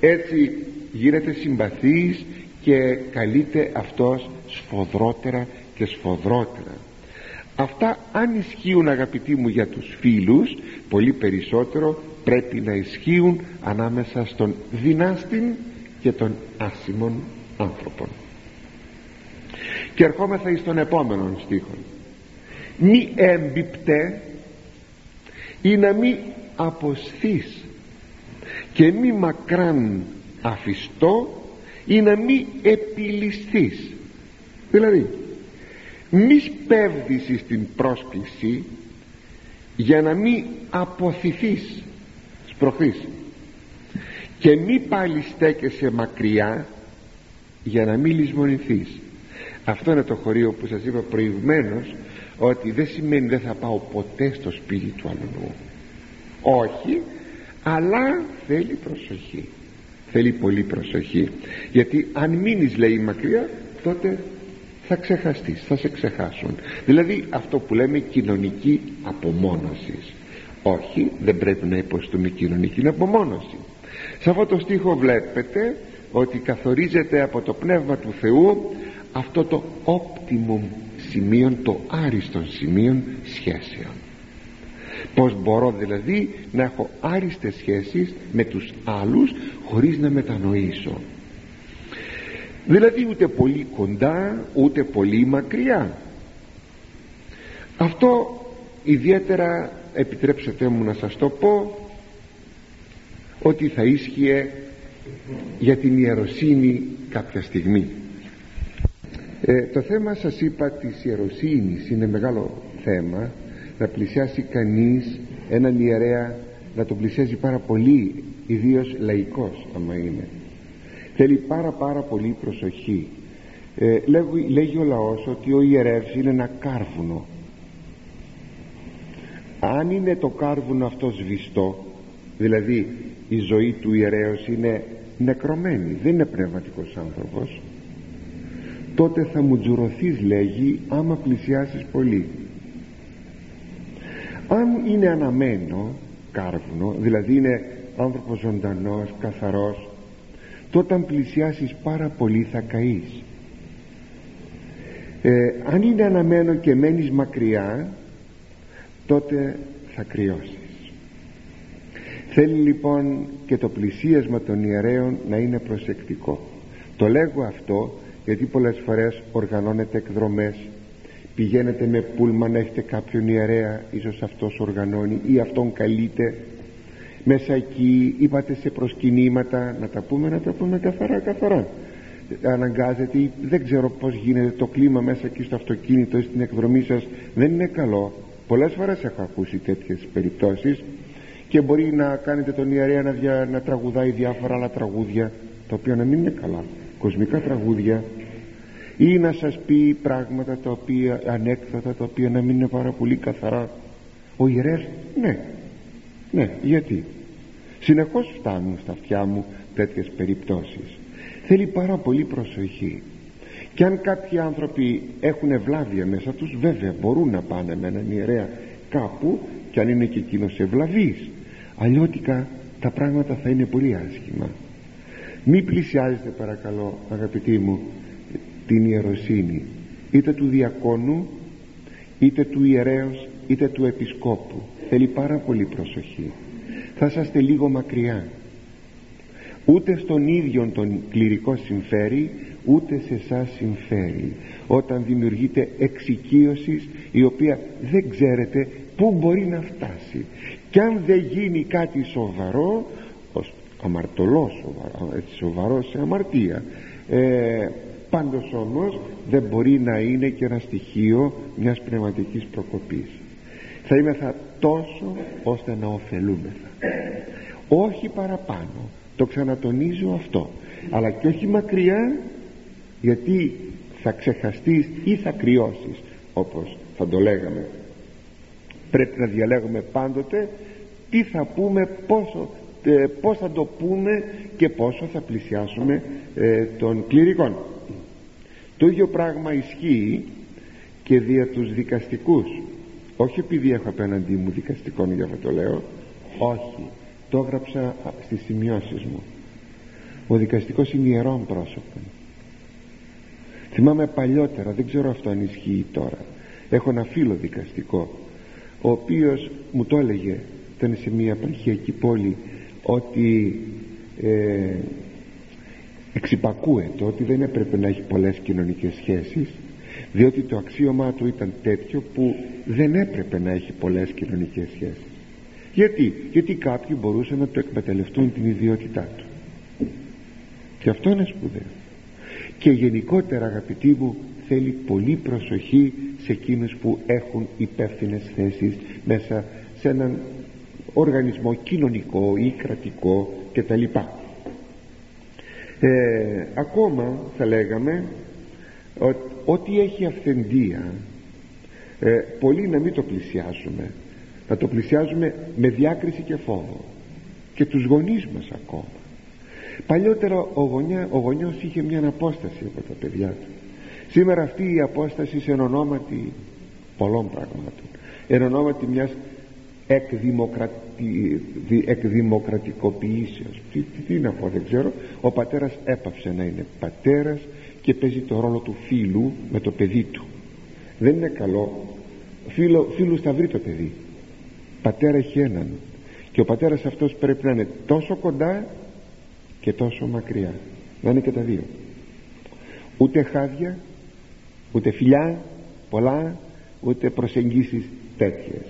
Έτσι γίνεται συμπαθής και καλείται αυτός σφοδρότερα και σφοδρότερα αυτά αν ισχύουν αγαπητοί μου για τους φίλους πολύ περισσότερο πρέπει να ισχύουν ανάμεσα στον δυνάστην και τον άσημον άνθρωπον. Και ερχόμεθα εις τον επόμενο στίχο μη έμπιπτε ή να μη αποσθείς και μη μακράν αφιστό ή να μη επιληστείς δηλαδή μη σπέβδεις στην πρόσκληση για να μη αποθηθείς σπροχθείς και μη πάλι στέκεσαι μακριά για να μην λησμονηθείς. Αυτό είναι το χωρίο που σας είπα προηγουμένως ότι δεν σημαίνει δεν θα πάω ποτέ στο σπίτι του αλλού. Όχι αλλά θέλει προσοχή. Θέλει πολύ προσοχή. Γιατί αν μείνεις λέει μακριά τότε θα ξεχαστείς, θα σε ξεχάσουν. Δηλαδή αυτό που λέμε κοινωνική απομόνωση. Όχι δεν πρέπει να υποστούμε κοινωνική απομόνωση. Σε αυτό το στίχο βλέπετε ότι καθορίζεται από το Πνεύμα του Θεού αυτό το optimum σημείο το άριστον σημείο σχέσεων. Πως μπορώ δηλαδή να έχω άριστες σχέσεις με τους άλλους χωρίς να μετανοήσω δηλαδή ούτε πολύ κοντά ούτε πολύ μακριά. Αυτό ιδιαίτερα επιτρέψτε μου να σας το πω ότι θα ίσχυε για την ιεροσύνη κάποια στιγμή. Ε, το θέμα σας είπα της ιεροσύνης είναι μεγάλο θέμα. Να πλησιάσει κανείς έναν ιερέα να τον πλησιάζει πάρα πολύ ιδίως λαϊκός άμα είναι θέλει πάρα πάρα πολύ προσοχή. Ε, λέγει, λέγει ο λαός ότι ο ιερεύς είναι ένα κάρβουνο. Αν είναι το κάρβουνο αυτό σβηστό δηλαδή η ζωή του ιερέως είναι νεκρωμένη δεν είναι πνευματικός άνθρωπος τότε θα μου τζουρωθείς λέγει άμα πλησιάσεις πολύ. Αν είναι αναμένο κάρβουνο δηλαδή είναι άνθρωπος ζωντανός, καθαρός τότε αν πλησιάσεις πάρα πολύ θα καείς. Ε, αν είναι αναμένο και μένεις μακριά τότε θα κρυώσεις. Θέλει λοιπόν και το πλησίασμα των ιερέων να είναι προσεκτικό. Το λέγω αυτό γιατί πολλές φορές οργανώνετε εκδρομές πηγαίνετε με πούλμα να έχετε κάποιον ιερέα ίσως αυτός οργανώνει ή αυτόν καλείτε μέσα εκεί είπατε σε προσκυνήματα να τα πούμε να τα πούμε καθαρά καθαρά. Αναγκάζεται ή δεν ξέρω πως γίνεται το κλίμα μέσα εκεί στο αυτοκίνητο ή στην εκδρομή σας δεν είναι καλό. Πολλές φορές έχω ακούσει τέτοιες περιπτώσεις και μπορεί να κάνετε τον ιερέα να, δια, να τραγουδάει διάφορα άλλα τραγούδια τα οποία να μην είναι καλά. Κοσμικά τραγούδια. Ή να σας πει πράγματα τα οποία ανέκθατα τα οποία να μην είναι πάρα πολύ καθαρά. Ο ιερέας ναι. Ναι γιατί; Συνεχώς φτάνουν στα αυτιά μου τέτοιες περιπτώσεις. Θέλει πάρα πολύ προσοχή. Και αν κάποιοι άνθρωποι έχουν ευλάβεια μέσα τους βέβαια μπορούν να πάνε με έναν ιερέα κάπου και αν είναι και εκείνος ευλαβής. Αλλιώτικα τα πράγματα θα είναι πολύ άσχημα. Μη πλησιάζετε παρακαλώ αγαπητοί μου την ιεροσύνη είτε του διακόνου είτε του ιερέως είτε του επισκόπου. Θέλει πάρα πολύ προσοχή θα είσαστε λίγο μακριά. Ούτε στον ίδιο τον κληρικό συμφέρει ούτε σε εσάς συμφέρει. Όταν δημιουργείται εξοικείωσης η οποία δεν ξέρετε πού μπορεί να φτάσει. Και αν δεν γίνει κάτι σοβαρό αμαρτωλός σοβαρό, σοβαρός σε αμαρτία ε, πάντως όμως δεν μπορεί να είναι και ένα στοιχείο μιας πνευματικής προκοπής. Θα θα τόσο ώστε να ωφελούμεθα όχι παραπάνω. Το ξανατονίζω αυτό. Αλλά και όχι μακριά γιατί θα ξεχαστείς ή θα κρυώσεις όπως θα το λέγαμε. Πρέπει να διαλέγουμε πάντοτε τι θα πούμε πόσο ε, πώς θα το πούμε και πόσο θα πλησιάσουμε ε, των κληρικών το ίδιο πράγμα ισχύει και δια τους δικαστικούς. Όχι επειδή έχω απέναντί μου δικαστικών για αυτό το λέω όχι. Το έγραψα στις σημειώσεις μου. Ο δικαστικός είναι ιερών πρόσωπο θυμάμαι παλιότερα δεν ξέρω αυτό αν ισχύει τώρα. Έχω ένα φίλο δικαστικό ο οποίος μου το έλεγε ήταν σε μια επαρχιακή πόλη ότι ε, εξυπακούεται ότι δεν έπρεπε να έχει πολλές κοινωνικές σχέσεις διότι το αξίωμά του ήταν τέτοιο που δεν έπρεπε να έχει πολλές κοινωνικές σχέσεις γιατί, γιατί κάποιοι μπορούσαν να το εκμεταλλευτούν την ιδιότητά του. Και αυτό είναι σπουδαίο. Και γενικότερα αγαπητοί μου θέλει πολύ προσοχή σε εκείνους που έχουν υπεύθυνες θέσεις μέσα σε έναν οργανισμό κοινωνικό ή κρατικό κτλ. Ε, ακόμα θα λέγαμε ό,τι έχει αυθεντία ε, πολύ να μην το πλησιάζουμε να το πλησιάζουμε με διάκριση και φόβο. Και τους γονείς μας ακόμα. Παλιότερα ο, γονιά, ο γονιός είχε μια απόσταση από τα παιδιά του. Σήμερα αυτή η απόσταση σε ονόματι πολλών πραγμάτων. Εν ονόματι μιας εκδημοκρατι... εκδημοκρατικοποιήσεως. Τι, τι, τι να πω δεν ξέρω. Ο πατέρας έπαυσε να είναι πατέρας και παίζει το ρόλο του φίλου με το παιδί του. Δεν είναι καλό. Φίλο, φίλους θα βρει το παιδί πατέρα έχει έναν. Και ο πατέρας αυτός πρέπει να είναι τόσο κοντά και τόσο μακριά. Να είναι και τα δύο. Ούτε χάδια ούτε φιλιά πολλά ούτε προσεγγίσεις τέτοιες.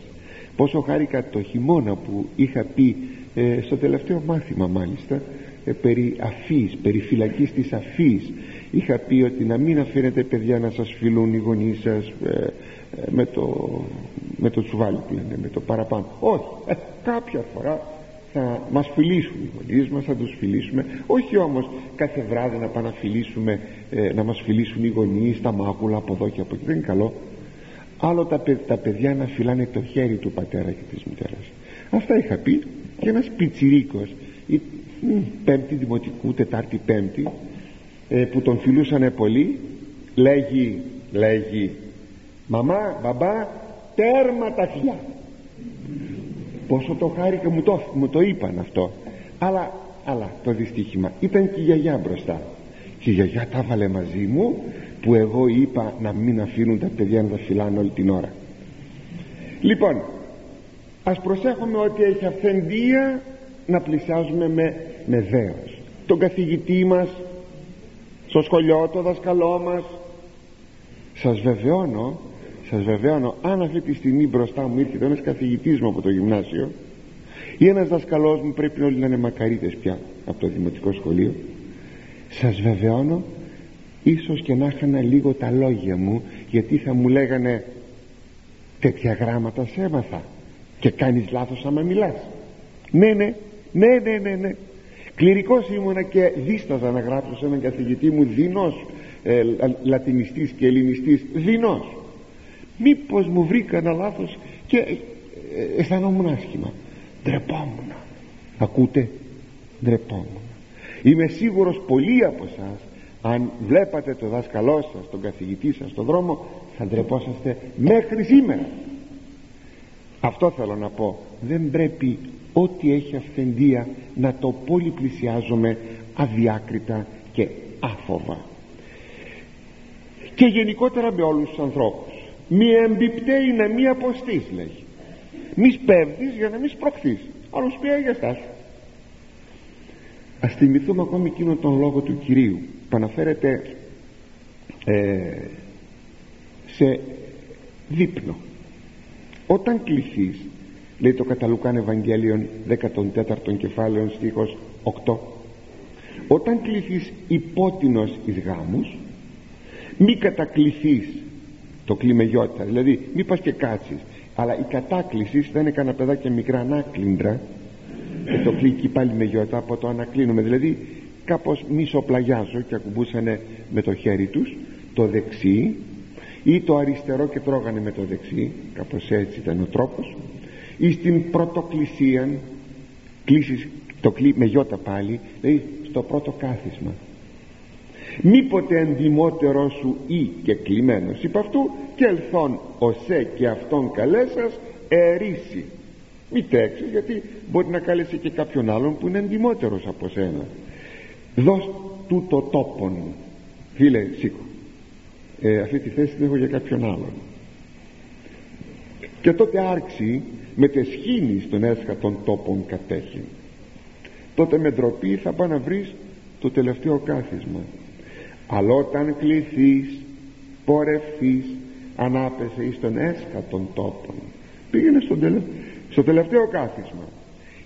Πόσο χάρηκα το χειμώνα που είχα πει ε, στο τελευταίο μάθημα μάλιστα ε, περί αφής, περί φυλακής της αφής είχα πει ότι να μην αφήνετε παιδιά να σας φιλούν οι γονείς σας ε, με το, με το τσουβάλι που λένε, με το παραπάνω. Όχι, κάποια φορά θα μας φιλήσουν οι γονείς μας θα τους φιλήσουμε. Όχι όμως κάθε βράδυ να πάμε να φιλήσουμε να μας φιλήσουν οι γονείς τα μάκουλα από εδώ και από εκεί. Δεν είναι καλό. Άλλο τα, τα παιδιά να φυλάνε το χέρι του πατέρα και της μητέρας. Αυτά είχα πει. Και ένας πιτσιρίκος η, πέμπτη δημοτικού, τετάρτη πέμπτη ε, που τον φιλούσανε πολύ λέγει, λέγει μαμά, μπαμπά τέρμα τα φιλιά πόσο το χάρηκα μου το, μου το είπαν αυτό. Αλλά, αλλά το δυστύχημα ήταν και η γιαγιά μπροστά. Και η γιαγιά τα έβαλε μαζί μου που εγώ είπα να μην αφήνουν τα παιδιά να τα φυλάνε όλη την ώρα. Λοιπόν ας προσέχουμε ότι έχει αυθεντία να πλησιάζουμε με, με δέος. Τον καθηγητή μας στο σχολείο το δασκαλό μας σας βεβαιώνω σας βεβαιώνω αν αυτή τη στιγμή μπροστά μου ήρθε ένας καθηγητής μου από το γυμνάσιο ή ένας δασκαλός μου πρέπει όλοι να είναι μακαρίτες πια από το δημοτικό σχολείο σας βεβαιώνω ίσως και να είχαν λίγο τα λόγια μου γιατί θα μου λέγανε τέτοια γράμματα σε έμαθα και κάνεις λάθος άμα μιλάς ναι ναι ναι ναι ναι, ναι. Κληρικός ήμουνα και δίσταζα να γράψω σε έναν καθηγητή μου δεινός ε, λατινιστής και ελληνιστής δεινός μήπως μου βρήκα ένα λάθος και ε, αισθανόμουν άσχημα. Ντρεπόμουν ακούτε ντρεπόμουν είμαι σίγουρος πολλοί από εσάς αν βλέπατε το δάσκαλό σας τον καθηγητή σας στον δρόμο θα ντρεπόσαστε μέχρι σήμερα. Αυτό θέλω να πω. Δεν πρέπει ό,τι έχει αυθεντία να το πολυπλησιάζουμε αδιάκριτα και άφοβα. Και γενικότερα με όλους τους ανθρώπους. Μη εμπιπτέει να μη αποστείς λέει. Μη σπέβδεις για να μη σπροχθείς άλλος πει για στάσου ας θυμηθούμε ακόμη εκείνον τον λόγο του Κυρίου. Που αναφέρεται ε, σε δείπνο. Όταν κληθείς λέει το καταλουκάν Ευαγγέλιον 14 κεφάλαιο στίχος 8 όταν κληθείς υπότινος εις γάμους μη κατακληθείς το κλιμεγιότητα δηλαδή μη πας και κάτσεις. Αλλά η κατάκλησης δεν είναι κανένα παιδάκια μικρά ανάκλυντρα και το κλικεί πάλι με γιώτα από το ανακλίνουμε. Δηλαδή κάπως μισοπλαγιάζω και ακουμπούσανε με το χέρι τους το δεξί ή το αριστερό και τρώγανε με το δεξί. Κάπως έτσι ήταν ο τρόπος ή στην πρωτοκλησία κλείσεις το κλεί με γιώτα πάλι δηλαδή στο πρώτο κάθισμα. Μήποτε εντιμότερο σου ή και κλειμένος υπ' αυτού και ελθόν οσέ και αυτόν καλέσας ερήσει μη τρέξεις γιατί μπορεί να κάλεσε και κάποιον άλλον που είναι εντιμότερος από σένα. Δώσ' του το τόπον φίλε σήκω. Ε, αυτή τη θέση την έχω για κάποιον άλλον. Και τότε άρξει με τεσχήνη στον έσχα των τόπων κατέχει. Τότε με ντροπή θα πάει να βρεις το τελευταίο κάθισμα. Αλλά όταν κληθείς πορευθείς ανάπεσε εις τον έσχα των τόπων. Πήγαινε στο, στο τελευταίο κάθισμα.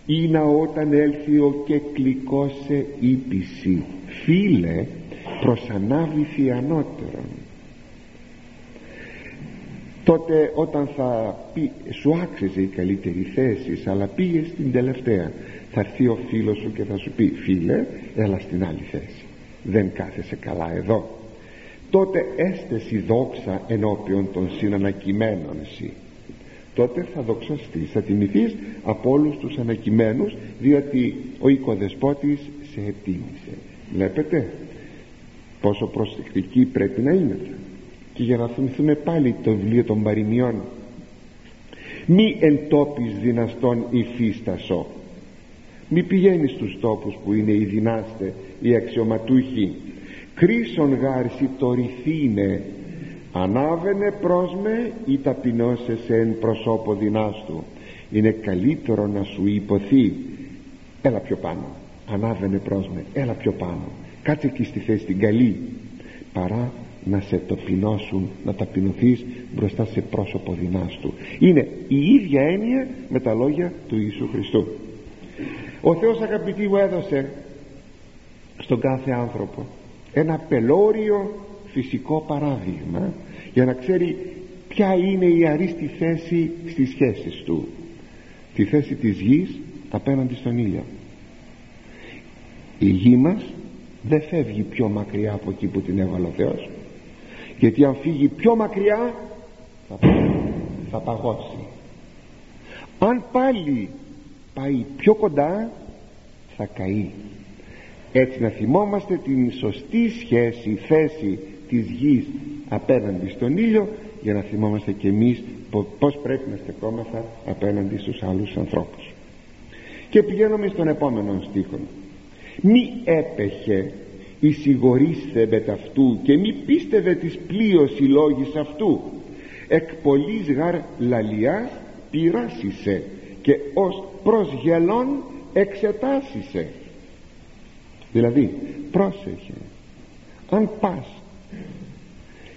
Ή να όταν έλθει ο και κλικώσε ύπηση. Φίλε προς ανάβηση ανώτερον τότε όταν θα πει σου άξιζε η καλύτερη θέση αλλά πήγες στην τελευταία. Θα έρθει ο φίλος σου και θα σου πει φίλε έλα στην άλλη θέση. Δεν κάθεσαι καλά εδώ τότε έστεση δόξα ενώπιον των συνανακειμένων εσύ. Τότε θα δοξαστείς θα τιμηθείς από όλους τους ανακειμένους διότι ο οικοδεσπότης σε ετίμησε βλέπετε πόσο προσεκτικοί πρέπει να είμαστε και για να θυμηθούμε πάλι το βιβλίο των παροιμιών μη εν τόπης δυναστών υφίστασο μη πηγαίνεις στους τόπους που είναι οι δυνάστε οι αξιωματούχοι. Κρίσον γάρση το ρηθίνε ανάβαινε προς με ή ταπεινώσεσαι εν προσώπο δυνάστου. Είναι καλύτερο να σου υποθεί. Έλα πιο πάνω. Ανάβαινε προς με. Έλα πιο πάνω. Κάτσε εκεί στη θέση την καλή. Παρά να σε ταπεινώσουν να ταπεινωθείς μπροστά σε πρόσωπο δυνάστου. Είναι η ίδια έννοια με τα λόγια του Ιησού Χριστού. Ο Θεός αγαπητοί μου έδωσε στον κάθε άνθρωπο ένα πελώριο φυσικό παράδειγμα για να ξέρει ποια είναι η αρίστη θέση στις σχέσεις του. Τη θέση της γης απέναντι στον ήλιο. Η γη μας δεν φεύγει πιο μακριά από εκεί που την έβαλε ο Θεός γιατί αν φύγει πιο μακριά θα, θα παγώσει. Αν πάλι πάει πιο κοντά θα καεί. Έτσι να θυμόμαστε την σωστή σχέση θέση της γης απέναντι στον ήλιο για να θυμόμαστε και εμείς πως πρέπει να στεκόμαστε απέναντι στους άλλους ανθρώπους. Και πηγαίνουμε στον επόμενο στίχο. Μη έπεχε η σιγορίστε με ταυτού και μη πίστευε της πλοίωσης λόγης αυτού. Εκ πολλής γαρ λαλιάς πειράσισε και ως προς γελών εξετάσισε. Δηλαδή πρόσεχε αν πας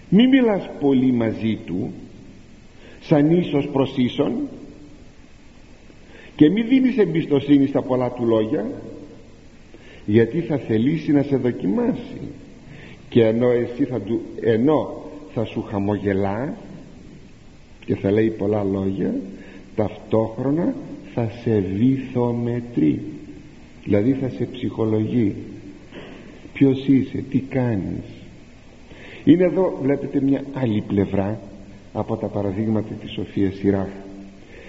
μη μιλάς πολύ μαζί του σαν ίσως προς ίσον και μη δίνεις εμπιστοσύνη στα πολλά του λόγια γιατί θα θελήσει να σε δοκιμάσει. Και ενώ εσύ θα του ενώ θα σου χαμογελά και θα λέει πολλά λόγια ταυτόχρονα θα σε βυθομετρεί. Δηλαδή θα σε ψυχολογεί. Ποιος είσαι, τι κάνεις. Είναι εδώ βλέπετε μια άλλη πλευρά από τα παραδείγματα της Σοφίας Σιράχ.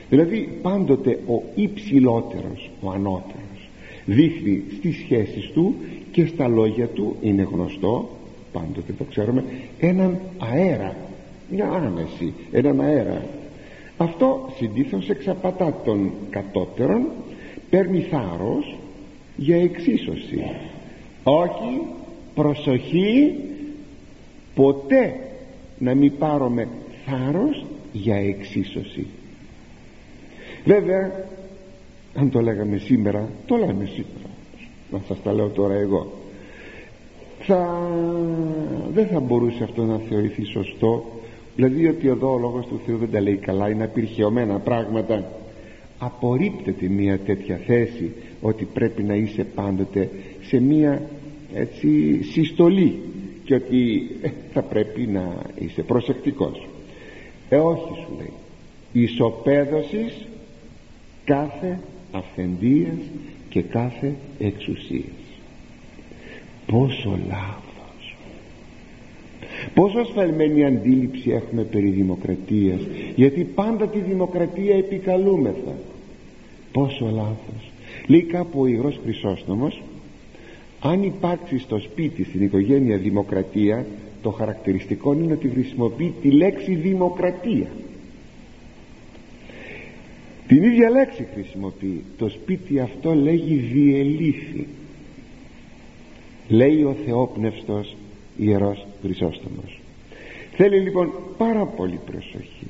Δηλαδή πάντοτε ο υψηλότερος ο ανώτερος δείχνει στις σχέσεις του και στα λόγια του είναι γνωστό πάντοτε το ξέρουμε έναν αέρα μια άμεση έναν αέρα. Αυτό συνήθως εξαπατά των κατώτερων παίρνει θάρρος για εξίσωση. Όχι προσοχή ποτέ να μην πάρουμε θάρρος για εξίσωση. Βέβαια αν το λέγαμε σήμερα το λέμε σήμερα. Να σας τα λέω τώρα εγώ. Θα, δεν θα μπορούσε αυτό να θεωρηθεί σωστό. Δηλαδή ότι εδώ ο λόγος του Θεού δεν τα λέει καλά είναι απειρχαιωμένα πράγματα. Απορρίπτεται μια τέτοια θέση ότι πρέπει να είσαι πάντοτε σε μια έτσι συστολή και ότι ε, θα πρέπει να είσαι προσεκτικός. Ε όχι σου λέει. Ισοπαίδωσης κάθε αυθεντίας και κάθε εξουσίας. Πόσο λάθος. Πόσο ασφαλμένη αντίληψη έχουμε περί δημοκρατίας γιατί πάντα τη δημοκρατία επικαλούμεθα. Πόσο λάθος. Λέει κάπου ο Ιγρός Χρυσόστομος αν υπάρξει στο σπίτι στην οικογένεια δημοκρατία το χαρακτηριστικό είναι ότι χρησιμοποιεί τη λέξη δημοκρατία την ίδια λέξη χρησιμοποιεί. Το σπίτι αυτό λέγει διελήθη. Λέει ο Θεόπνευστος Ιερός Χρυσόστομος. Θέλει λοιπόν πάρα πολύ προσοχή.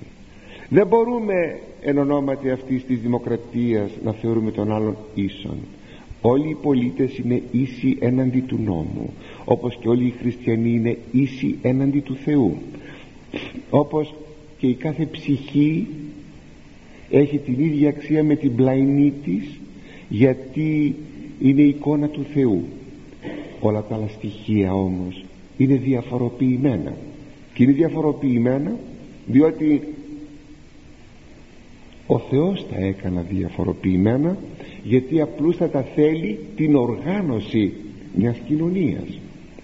Δεν μπορούμε εν ονόματι αυτής της δημοκρατίας να θεωρούμε τον άλλον ίσον. Όλοι οι πολίτες είναι ίσοι έναντι του νόμου όπως και όλοι οι χριστιανοί είναι ίσοι έναντι του Θεού. Όπως και η κάθε ψυχή έχει την ίδια αξία με την πλαϊνή της γιατί είναι εικόνα του Θεού. Όλα τα άλλα στοιχεία όμως είναι διαφοροποιημένα. Και είναι διαφοροποιημένα διότι ο Θεός τα έκανα διαφοροποιημένα γιατί απλούστατα θέλει την οργάνωση μιας κοινωνίας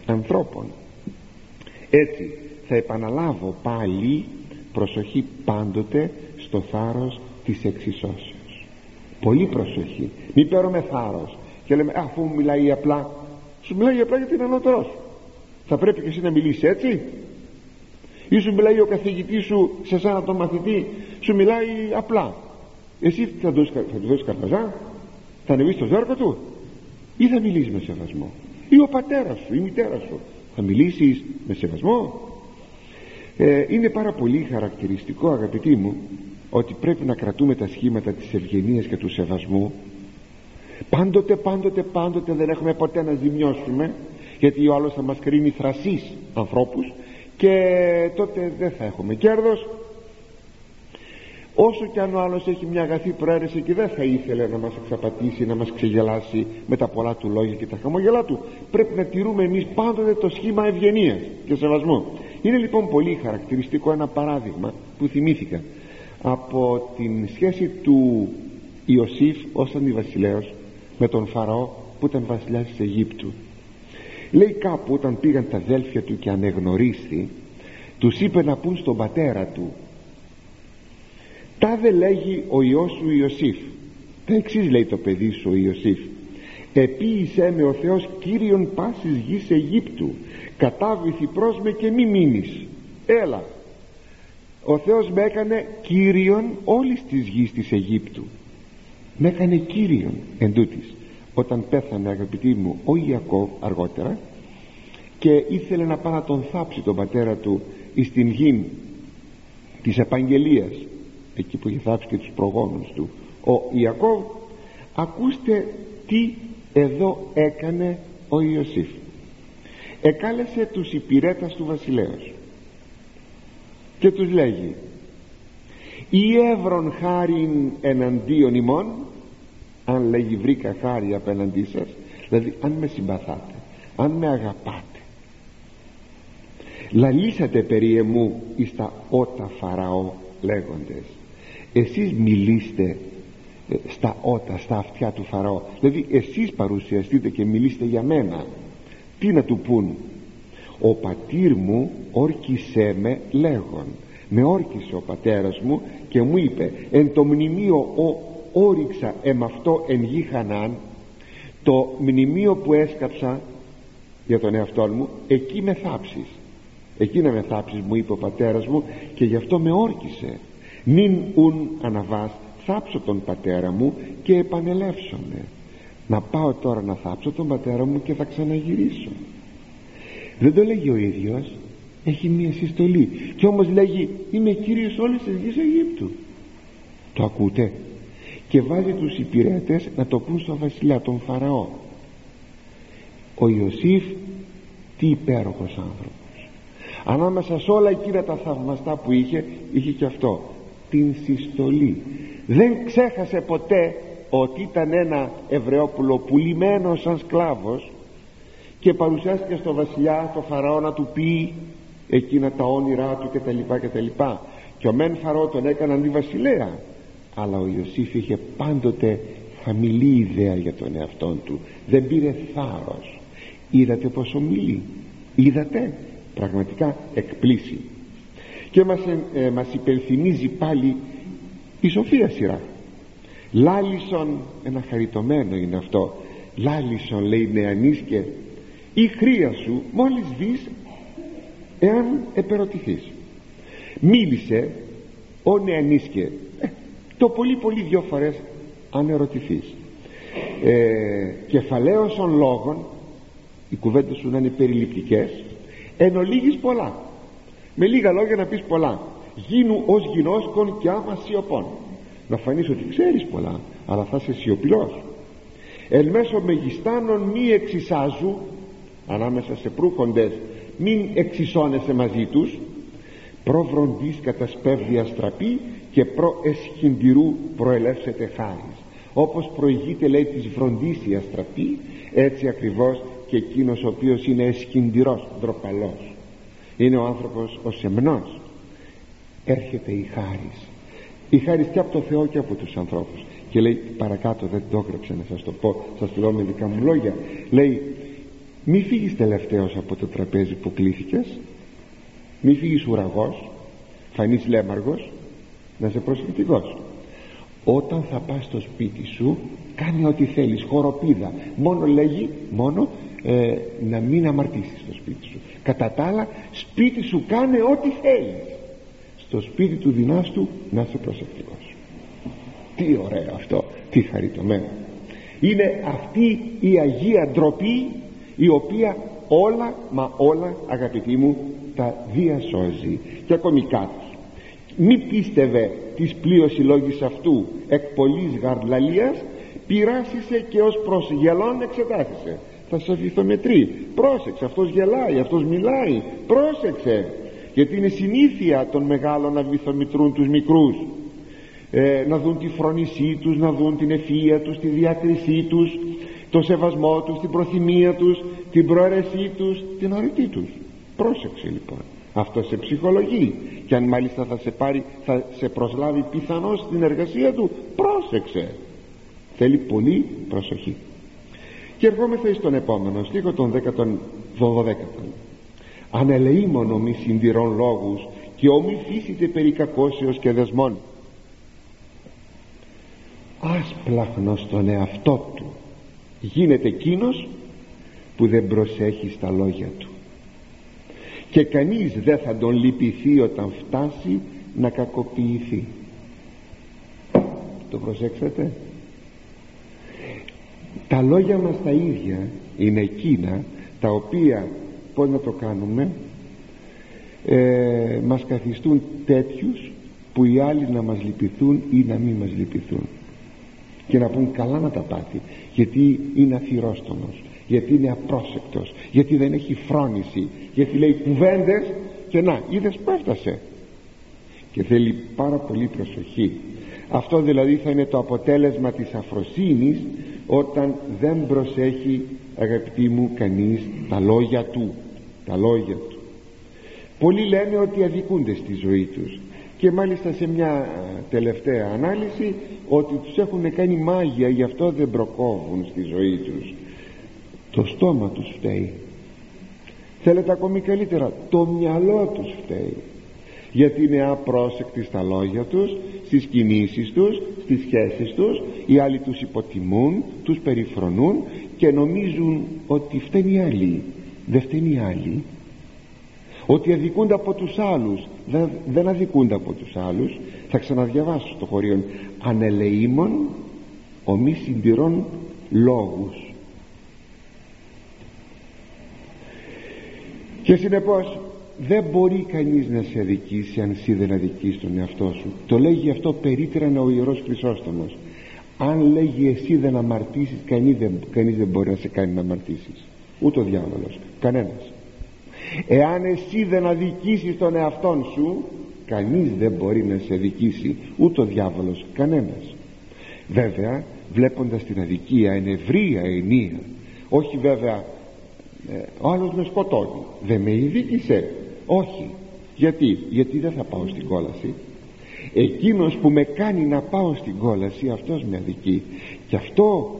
ανθρώπων. Έτσι θα επαναλάβω πάλι προσοχή πάντοτε στο θάρρος της εξισώσεως. Πολύ προσοχή. Μην παίρνουμε θάρρος και λέμε αφού μου μιλάει απλά σου μιλάει απλά γιατί είναι ανώτερός σου θα πρέπει και εσύ να μιλήσεις έτσι. Ή σου μιλάει ο καθηγητής σου σε σένα τον μαθητή. Σου μιλάει απλά. Εσύ θα του δώσεις καρπαζά; Θα ανεβείς στο ζάρκο του; Ή θα μιλήσεις με σεβασμό; Ή ο πατέρας σου ή η μητέρα σου; Θα μιλήσεις με σεβασμό; Ε, είναι πάρα πολύ χαρακτηριστικό αγαπητοί μου ότι πρέπει να κρατούμε τα σχήματα της ευγενίας και του σεβασμού. Πάντοτε πάντοτε πάντοτε δεν έχουμε ποτέ να ζημιώσουμε γιατί ο άλλος θα μας κρίνει θρασείς ανθρώπους και τότε δεν θα έχουμε κέρδος. Όσο και αν ο άλλος έχει μια αγαθή προαίρεση και δεν θα ήθελε να μας εξαπατήσει να μας ξεγελάσει με τα πολλά του λόγια και τα χαμογελά του πρέπει να τηρούμε εμείς πάντοτε το σχήμα ευγενίας και σεβασμού. Είναι λοιπόν πολύ χαρακτηριστικό ένα παράδειγμα που θυμήθηκα από την σχέση του Ιωσήφ ως αντιβασιλέος με τον Φαραώ που ήταν βασιλιάς της Αιγύπτου. Λέει κάπου όταν πήγαν τα αδέλφια του και ανεγνωρίστη τους είπε να πούν στον πατέρα του τάδε λέγει ο Υιός σου Ιωσήφ τα εξής λέει το παιδί σου ο Ιωσήφ. Επίησέ με ο Θεός Κύριον πάσης γης Αιγύπτου κατάβηθη προς με και μη μείνεις. Έλα ο Θεός με έκανε Κύριον όλης της γης της Αιγύπτου. Με έκανε Κύριον εν όταν πέθανε αγαπητοί μου ο Ιακώβ αργότερα και ήθελε να πάει να τον θάψει τον πατέρα του εις την γη της επαγγελίας εκεί που είχε θάψει και τους προγόνους του. Ο Ιακώβ ακούστε τι εδώ έκανε ο Ιωσήφ. Εκάλεσε τους υπηρέτας του βασιλέως και τους λέγει «Η εύρον χάριν εναντίον ημών αν λέγει βρήκα χάρη απέναντί σας δηλαδή αν με συμπαθάτε αν με αγαπάτε λαλήσατε περί εμού εις τα ότα φαραώ λέγοντες. Εσείς μιλήστε ε, στα ότα, στα αυτιά του Φαραώ. Δηλαδή εσείς παρουσιαστείτε και μιλήστε για μένα. Τι να του πούν ο πατήρ μου όρκισέ με λέγον. Με όρκισε ο πατέρας μου και μου είπε εν το μνημείο ο όριξα αυτό εν γη Χανάν το μνημείο που έσκαψα για τον εαυτό μου εκεί με θάψεις εκεί να με θάψεις μου είπε ο πατέρας μου και γι' αυτό με όρκισε μην ουν αναβάς θάψω τον πατέρα μου και επανελεύσομαι. Να πάω τώρα να θάψω τον πατέρα μου και θα ξαναγυρίσω δεν το λέγει ο ίδιος. Έχει μία συστολή. Και όμως λέγει είμαι κύριος όλης της γης Αιγύπτου το ακούτε; Και βάζει τους υπηρέτες να το πούν στον βασιλιά τον Φαραώ. Ο Ιωσήφ τι υπέροχος άνθρωπος. Ανάμεσα σε όλα εκείνα τα θαυμαστά που είχε είχε και αυτό την συστολή. Δεν ξέχασε ποτέ ότι ήταν ένα Εβραιόπουλο πουλημένος σαν σκλάβος και παρουσιάστηκε στο βασιλιά το Φαραώ να του πει εκείνα τα όνειρά του και τα λοιπά και τα λοιπά. Και ο μεν Φαραώ τον έκανε αντιβασιλέα. Αλλά ο Ιωσήφ είχε πάντοτε χαμηλή ιδέα για τον εαυτό του. Δεν πήρε θάρρος. Είδατε πόσο μιλεί είδατε. Πραγματικά εκπλήσει. Και μας, ε, μας υπενθυμίζει πάλι η σοφία σειρά. Λάλισον ένα χαριτωμένο είναι αυτό λάλισον λέει νεανίσκε η χρία σου μόλις δεις εάν επερωτηθείς. Μίλησε ο νεανίσκε ε, το πολύ πολύ δυο φορές αν ερωτηθείς. Ε, κεφαλαίωσον λόγων οι κουβέντες σου να είναι περιληπτικές εν ολίγης πολλά. Με λίγα λόγια να πεις πολλά. Γίνου ως γινώσκον και άμα σιωπών. Να φανείς ότι ξέρεις πολλά αλλά θα είσαι σιωπηλός. Εν μέσω μεγιστάνων μη εξισάζου ανάμεσα σε προύχοντες μην εξισώνεσαι μαζί τους προβροντής κατασπεύδια στραπή και προ εσχυντηρού προελεύσετε χάρις. Όπως προηγείται λέει της βροντίσιας στραπή έτσι ακριβώς και εκείνος ο οποίος είναι εσχυντηρός ντροπαλός. Είναι ο άνθρωπος ο σεμνός. Έρχεται η χάρις. Η χάρις και από το Θεό και από τους ανθρώπους. Και λέει παρακάτω δεν το έγραψε να σας το πω σας το λέω με δικά μου λόγια. Λέει μη φύγεις τελευταίος από το τραπέζι που κλήθηκες. Μη φύγεις ουραγός. Φανείς λέμαργος. Να είσαι προσεκτικός όταν θα πας στο σπίτι σου κάνει ό,τι θέλεις. Χοροπίδα. Μόνο λέγει μόνο ε, να μην αμαρτήσεις στο σπίτι σου. Κατά τα άλλα σπίτι σου κάνε ό,τι θέλεις. Στο σπίτι του δυνάστου να είσαι προσεκτικός. Τι ωραίο αυτό. Τι χαριτωμένο. Είναι αυτή η Αγία ντροπή η οποία όλα μα όλα αγαπητοί μου τα διασώζει. Και ακόμη κάτι. Μη πίστευε της πλοίωση λόγης αυτού εκ πολλής γαρλαλίας πειράσισε και ως προς γελών εξετάσισε θα σε βυθομετρεί πρόσεξε αυτός γελάει αυτός μιλάει. Πρόσεξε γιατί είναι συνήθεια των μεγάλων να βυθομετρούν τους μικρούς. Ε, να δουν τη φρόνησή τους να δουν την ευφυΐα τους τη διάκρισή τους το σεβασμό τους την προθυμία τους την προαίρεσή τους την οριτή τους. Πρόσεξε λοιπόν. Αυτό σε ψυχολογεί. Και αν μάλιστα θα σε πάρει θα σε προσλάβει πιθανώς στην εργασία του πρόσεξε. Θέλει πολύ προσοχή. Και ερχόμεθα στον επόμενο στίχο των 12 ανελεήμονο μη συντηρών λόγους και ομοι φύσιτε περί κακώσεως και δεσμών. Άσπλαχνος στον εαυτό του γίνεται εκείνος που δεν προσέχει στα λόγια του. Και κανείς δεν θα τον λυπηθεί όταν φτάσει να κακοποιηθεί. Το προσέξατε; Τα λόγια μας τα ίδια είναι εκείνα τα οποία πως να το κάνουμε ε, μας καθιστούν τέτοιους που οι άλλοι να μας λυπηθούν ή να μην μας λυπηθούν και να πούν καλά να τα πάθει γιατί είναι αθυρόστομος γιατί είναι απρόσεκτος γιατί δεν έχει φρόνηση γιατί λέει κουβέντες και να είδες που έφτασε και θέλει πάρα πολύ προσοχή. Αυτό δηλαδή θα είναι το αποτέλεσμα της αφροσύνης όταν δεν προσέχει αγαπητοί μου κανείς τα λόγια του τα λόγια του. Πολλοί λένε ότι αδικούνται στη ζωή τους και μάλιστα σε μια τελευταία ανάλυση ότι τους έχουν κάνει μάγια γι' αυτό δεν προκόβουν στη ζωή τους. Το στόμα τους φταίει. Θέλετε ακόμη καλύτερα το μυαλό τους φταίει. Γιατί είναι απρόσεκτοι στα λόγια τους στις κινήσεις τους στις σχέσεις τους. Οι άλλοι τους υποτιμούν τους περιφρονούν και νομίζουν ότι φταίνει οι άλλοι δεν φταίνει οι άλλοι ότι αδικούνται από τους άλλους δεν, δεν αδικούνται από τους άλλους. Θα ξαναδιαβάσω στο χωρίο ανελεήμων ομοί συντηρών λόγους. Και συνεπώς δεν μπορεί κανείς να σε αδικήσει αν εσύ δεν αδικείς τον εαυτό σου. Το λέγει αυτό περίτρανα ο Ιερός Χρυσόστομος. Αν λέγει εσύ δεν αμαρτήσεις κανείς δεν, κανείς δεν μπορεί να σε κάνει να αμαρτήσεις. Ούτε ο διάβολος. Κανένας εάν εσύ δεν αδικήσεις τον εαυτόν σου κανείς δεν μπορεί να σε αδικήσει ούτε ο διάβολος κανένας. Βέβαια βλέποντας την αδικία είναι ευρία ενία όχι βέβαια ε, ο άλλος με σκοτώνει. Δεν με ειδίκησε. Όχι. Γιατί γιατί δεν θα πάω στην κόλαση. Εκείνος που με κάνει να πάω στην κόλαση αυτός με αδικεί. Και αυτό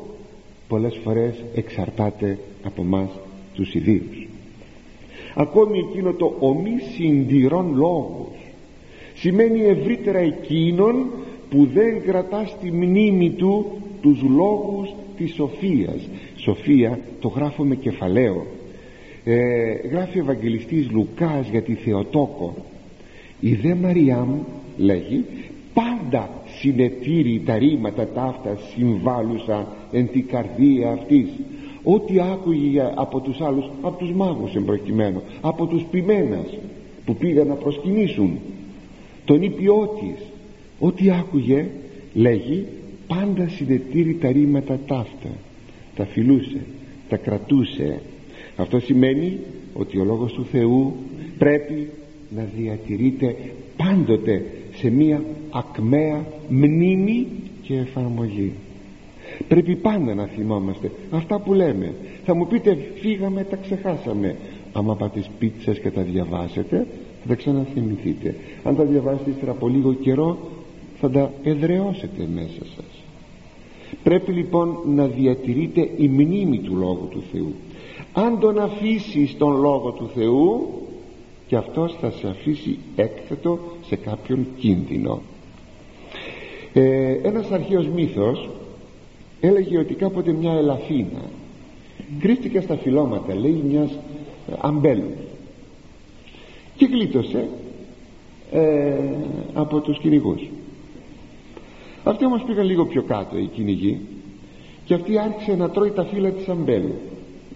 πολλές φορές εξαρτάται από μας τους ιδίους ακόμη εκείνο το ομή συντηρών λόγους. Σημαίνει ευρύτερα εκείνον που δεν κρατά στη μνήμη του τους λόγους της σοφίας. Σοφία το γράφω με κεφαλαίο. Ε, γράφει ο Ευαγγελιστής Λουκάς για τη Θεοτόκο. Η δε Μαριάμ λέγει πάντα συνετήρη τα ρήματα ταύτα συμβάλλουσα εν την καρδία αυτής ό,τι άκουγε από τους άλλους από τους μάγους εμπροκειμένου από τους ποιμένας που πήγαν να προσκυνήσουν τον ήπιό της ό,τι άκουγε λέγει πάντα συνετήρη τα ρήματα ταύτα. Τα φιλούσε τα κρατούσε. Αυτό σημαίνει ότι ο Λόγος του Θεού πρέπει να διατηρείται πάντοτε σε μία ακμαία μνήμη και εφαρμογή πρέπει πάντα να θυμόμαστε αυτά που λέμε. Θα μου πείτε φύγαμε τα ξεχάσαμε. Άμα πάτε σπίτι σας και τα διαβάσετε θα τα ξαναθυμηθείτε. Αν τα διαβάσετε ύστερα από λίγο καιρό θα τα εδραιώσετε μέσα σας. Πρέπει λοιπόν να διατηρείτε η μνήμη του Λόγου του Θεού. Αν τον αφήσεις τον Λόγο του Θεού και αυτός θα σε αφήσει έκθετο σε κάποιον κίνδυνο. Ε, ένας αρχαίος μύθος έλεγε ότι κάποτε μια ελαφίνα κρύφτηκε στα φυλώματα λέει μιας ε, αμπέλου. Και γλίτωσε ε, από τους κυνηγούς. Αυτοί όμως πήγαν λίγο πιο κάτω οι κυνηγοί και αυτή άρχισε να τρώει τα φύλλα της αμπέλου.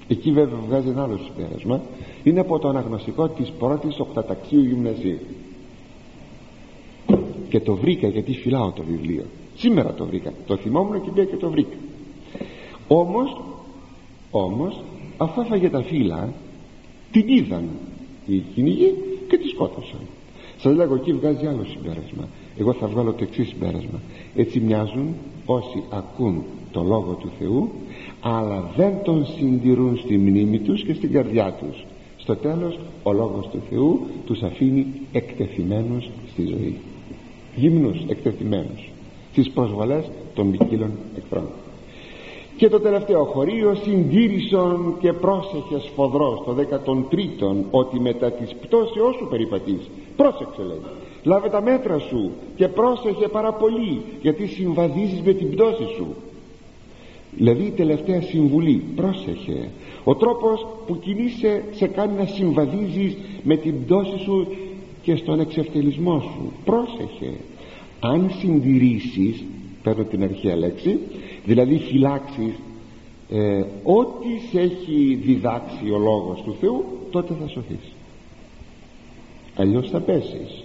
Εκεί βέβαια βγάζει ένα άλλο συμπέρασμα. Είναι από το αναγνωστικό της πρώτης οκταταξίου γυμνασίου. Και το βρήκα γιατί φυλάω το βιβλίο σήμερα το βρήκα το θυμόμουν και πήγα και το βρήκα. Όμως όμως αφού έφαγε τα φύλλα την είδαν οι κυνηγοί και τη σκότωσαν. Σας λέγω εκεί βγάζει άλλο συμπέρασμα. Εγώ θα βγάλω το εξής συμπέρασμα. Έτσι μοιάζουν όσοι ακούν το Λόγο του Θεού αλλά δεν τον συντηρούν στη μνήμη τους και στην καρδιά τους. Στο τέλος ο Λόγος του Θεού τους αφήνει εκτεθειμένους στη ζωή. Γυμνούς εκτεθειμένους στις προσβολές των ποικίλων εχθρών. Και το τελευταίο χωρίο συντήρησον και πρόσεχε σφοδρός. Το 13ο ότι μετά της πτώσεώς σου περιπατείς. Πρόσεξε λέει λάβε τα μέτρα σου και πρόσεχε πάρα πολύ γιατί συμβαδίζεις με την πτώση σου. Δηλαδή η τελευταία συμβουλή πρόσεχε. Ο τρόπος που κινείσαι σε κάνει να συμβαδίζεις με την πτώση σου και στον εξευτελισμό σου. Πρόσεχε αν συντηρήσεις παίρνω την αρχαία λέξη δηλαδή φυλάξεις ε, ό,τι σε έχει διδάξει ο λόγος του Θεού τότε θα σωθείς. Αλλιώς θα πέσεις.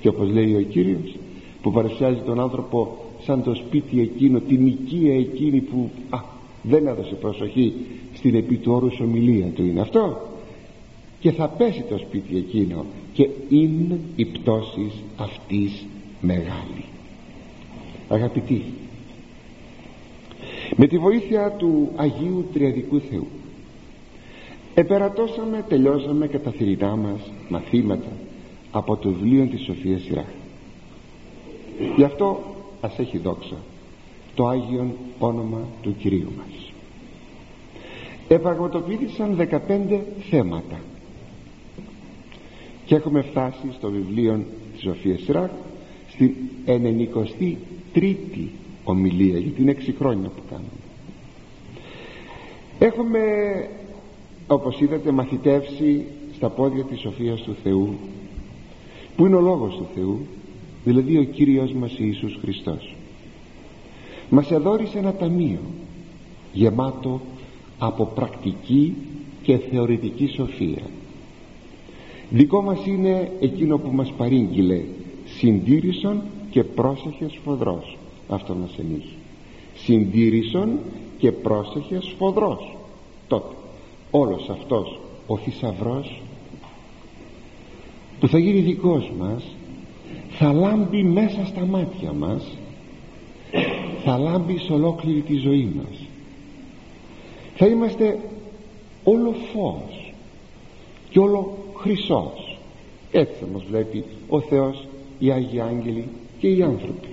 Και όπως λέει ο Κύριος που παρουσιάζει τον άνθρωπο σαν το σπίτι εκείνο την οικία εκείνη που α, δεν έδωσε προσοχή στην επί του όρους ομιλία του είναι αυτό και θα πέσει το σπίτι εκείνο. Και είναι η πτώση αυτής μεγάλη. Αγαπητοί με τη βοήθεια του Αγίου Τριαδικού Θεού επερατώσαμε, τελειώσαμε και τα θηρητά μας μαθήματα από το βιβλίο της Σοφίας Σειρά γι' αυτό ας έχει δόξα το Άγιον όνομα του Κυρίου μας. Επραγματοποιήθησαν 15 θέματα και έχουμε φτάσει στο βιβλίο της Σοφίας Σιράκ στην 93η ομιλία γιατί είναι 6 χρόνια που κάνουμε. Έχουμε όπως είδατε μαθητεύσει στα πόδια της Σοφίας του Θεού που είναι ο Λόγος του Θεού δηλαδή ο Κύριος μας Ιησούς Χριστός. Μας εδόρισε ένα ταμείο γεμάτο από πρακτική και θεωρητική σοφία. Δικό μας είναι εκείνο που μας παρήγγειλε συντήρησον και πρόσεχε σφοδρός. Αυτό μας ενίχει συντήρησον και πρόσεχε σφοδρός. Τότε όλος αυτός ο θησαυρός που θα γίνει δικός μας θα λάμπει μέσα στα μάτια μας θα λάμπει σε ολόκληρη τη ζωή μας. Θα είμαστε όλο φως και όλο χρυσός έτσι θα μας βλέπει ο Θεός οι Άγιοι Άγγελοι και οι άνθρωποι.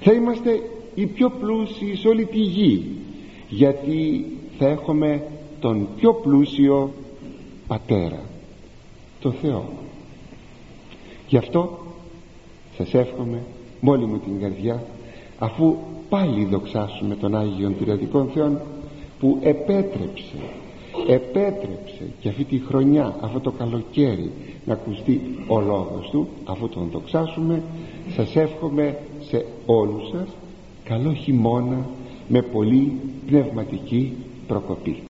Θα είμαστε οι πιο πλούσιοι σε όλη τη γη γιατί θα έχουμε τον πιο πλούσιο πατέρα το Θεό. Γι' αυτό σας εύχομαι με όλη μου την καρδιά αφού πάλι δοξάσουμε τον Άγιον Τριαδικών Θεών που επέτρεψε επέτρεψε και αυτή τη χρονιά αυτό το καλοκαίρι να ακουστεί ο λόγος του αφού τον δοξάσουμε σας εύχομαι σε όλους σας καλό χειμώνα με πολύ πνευματική προκοπή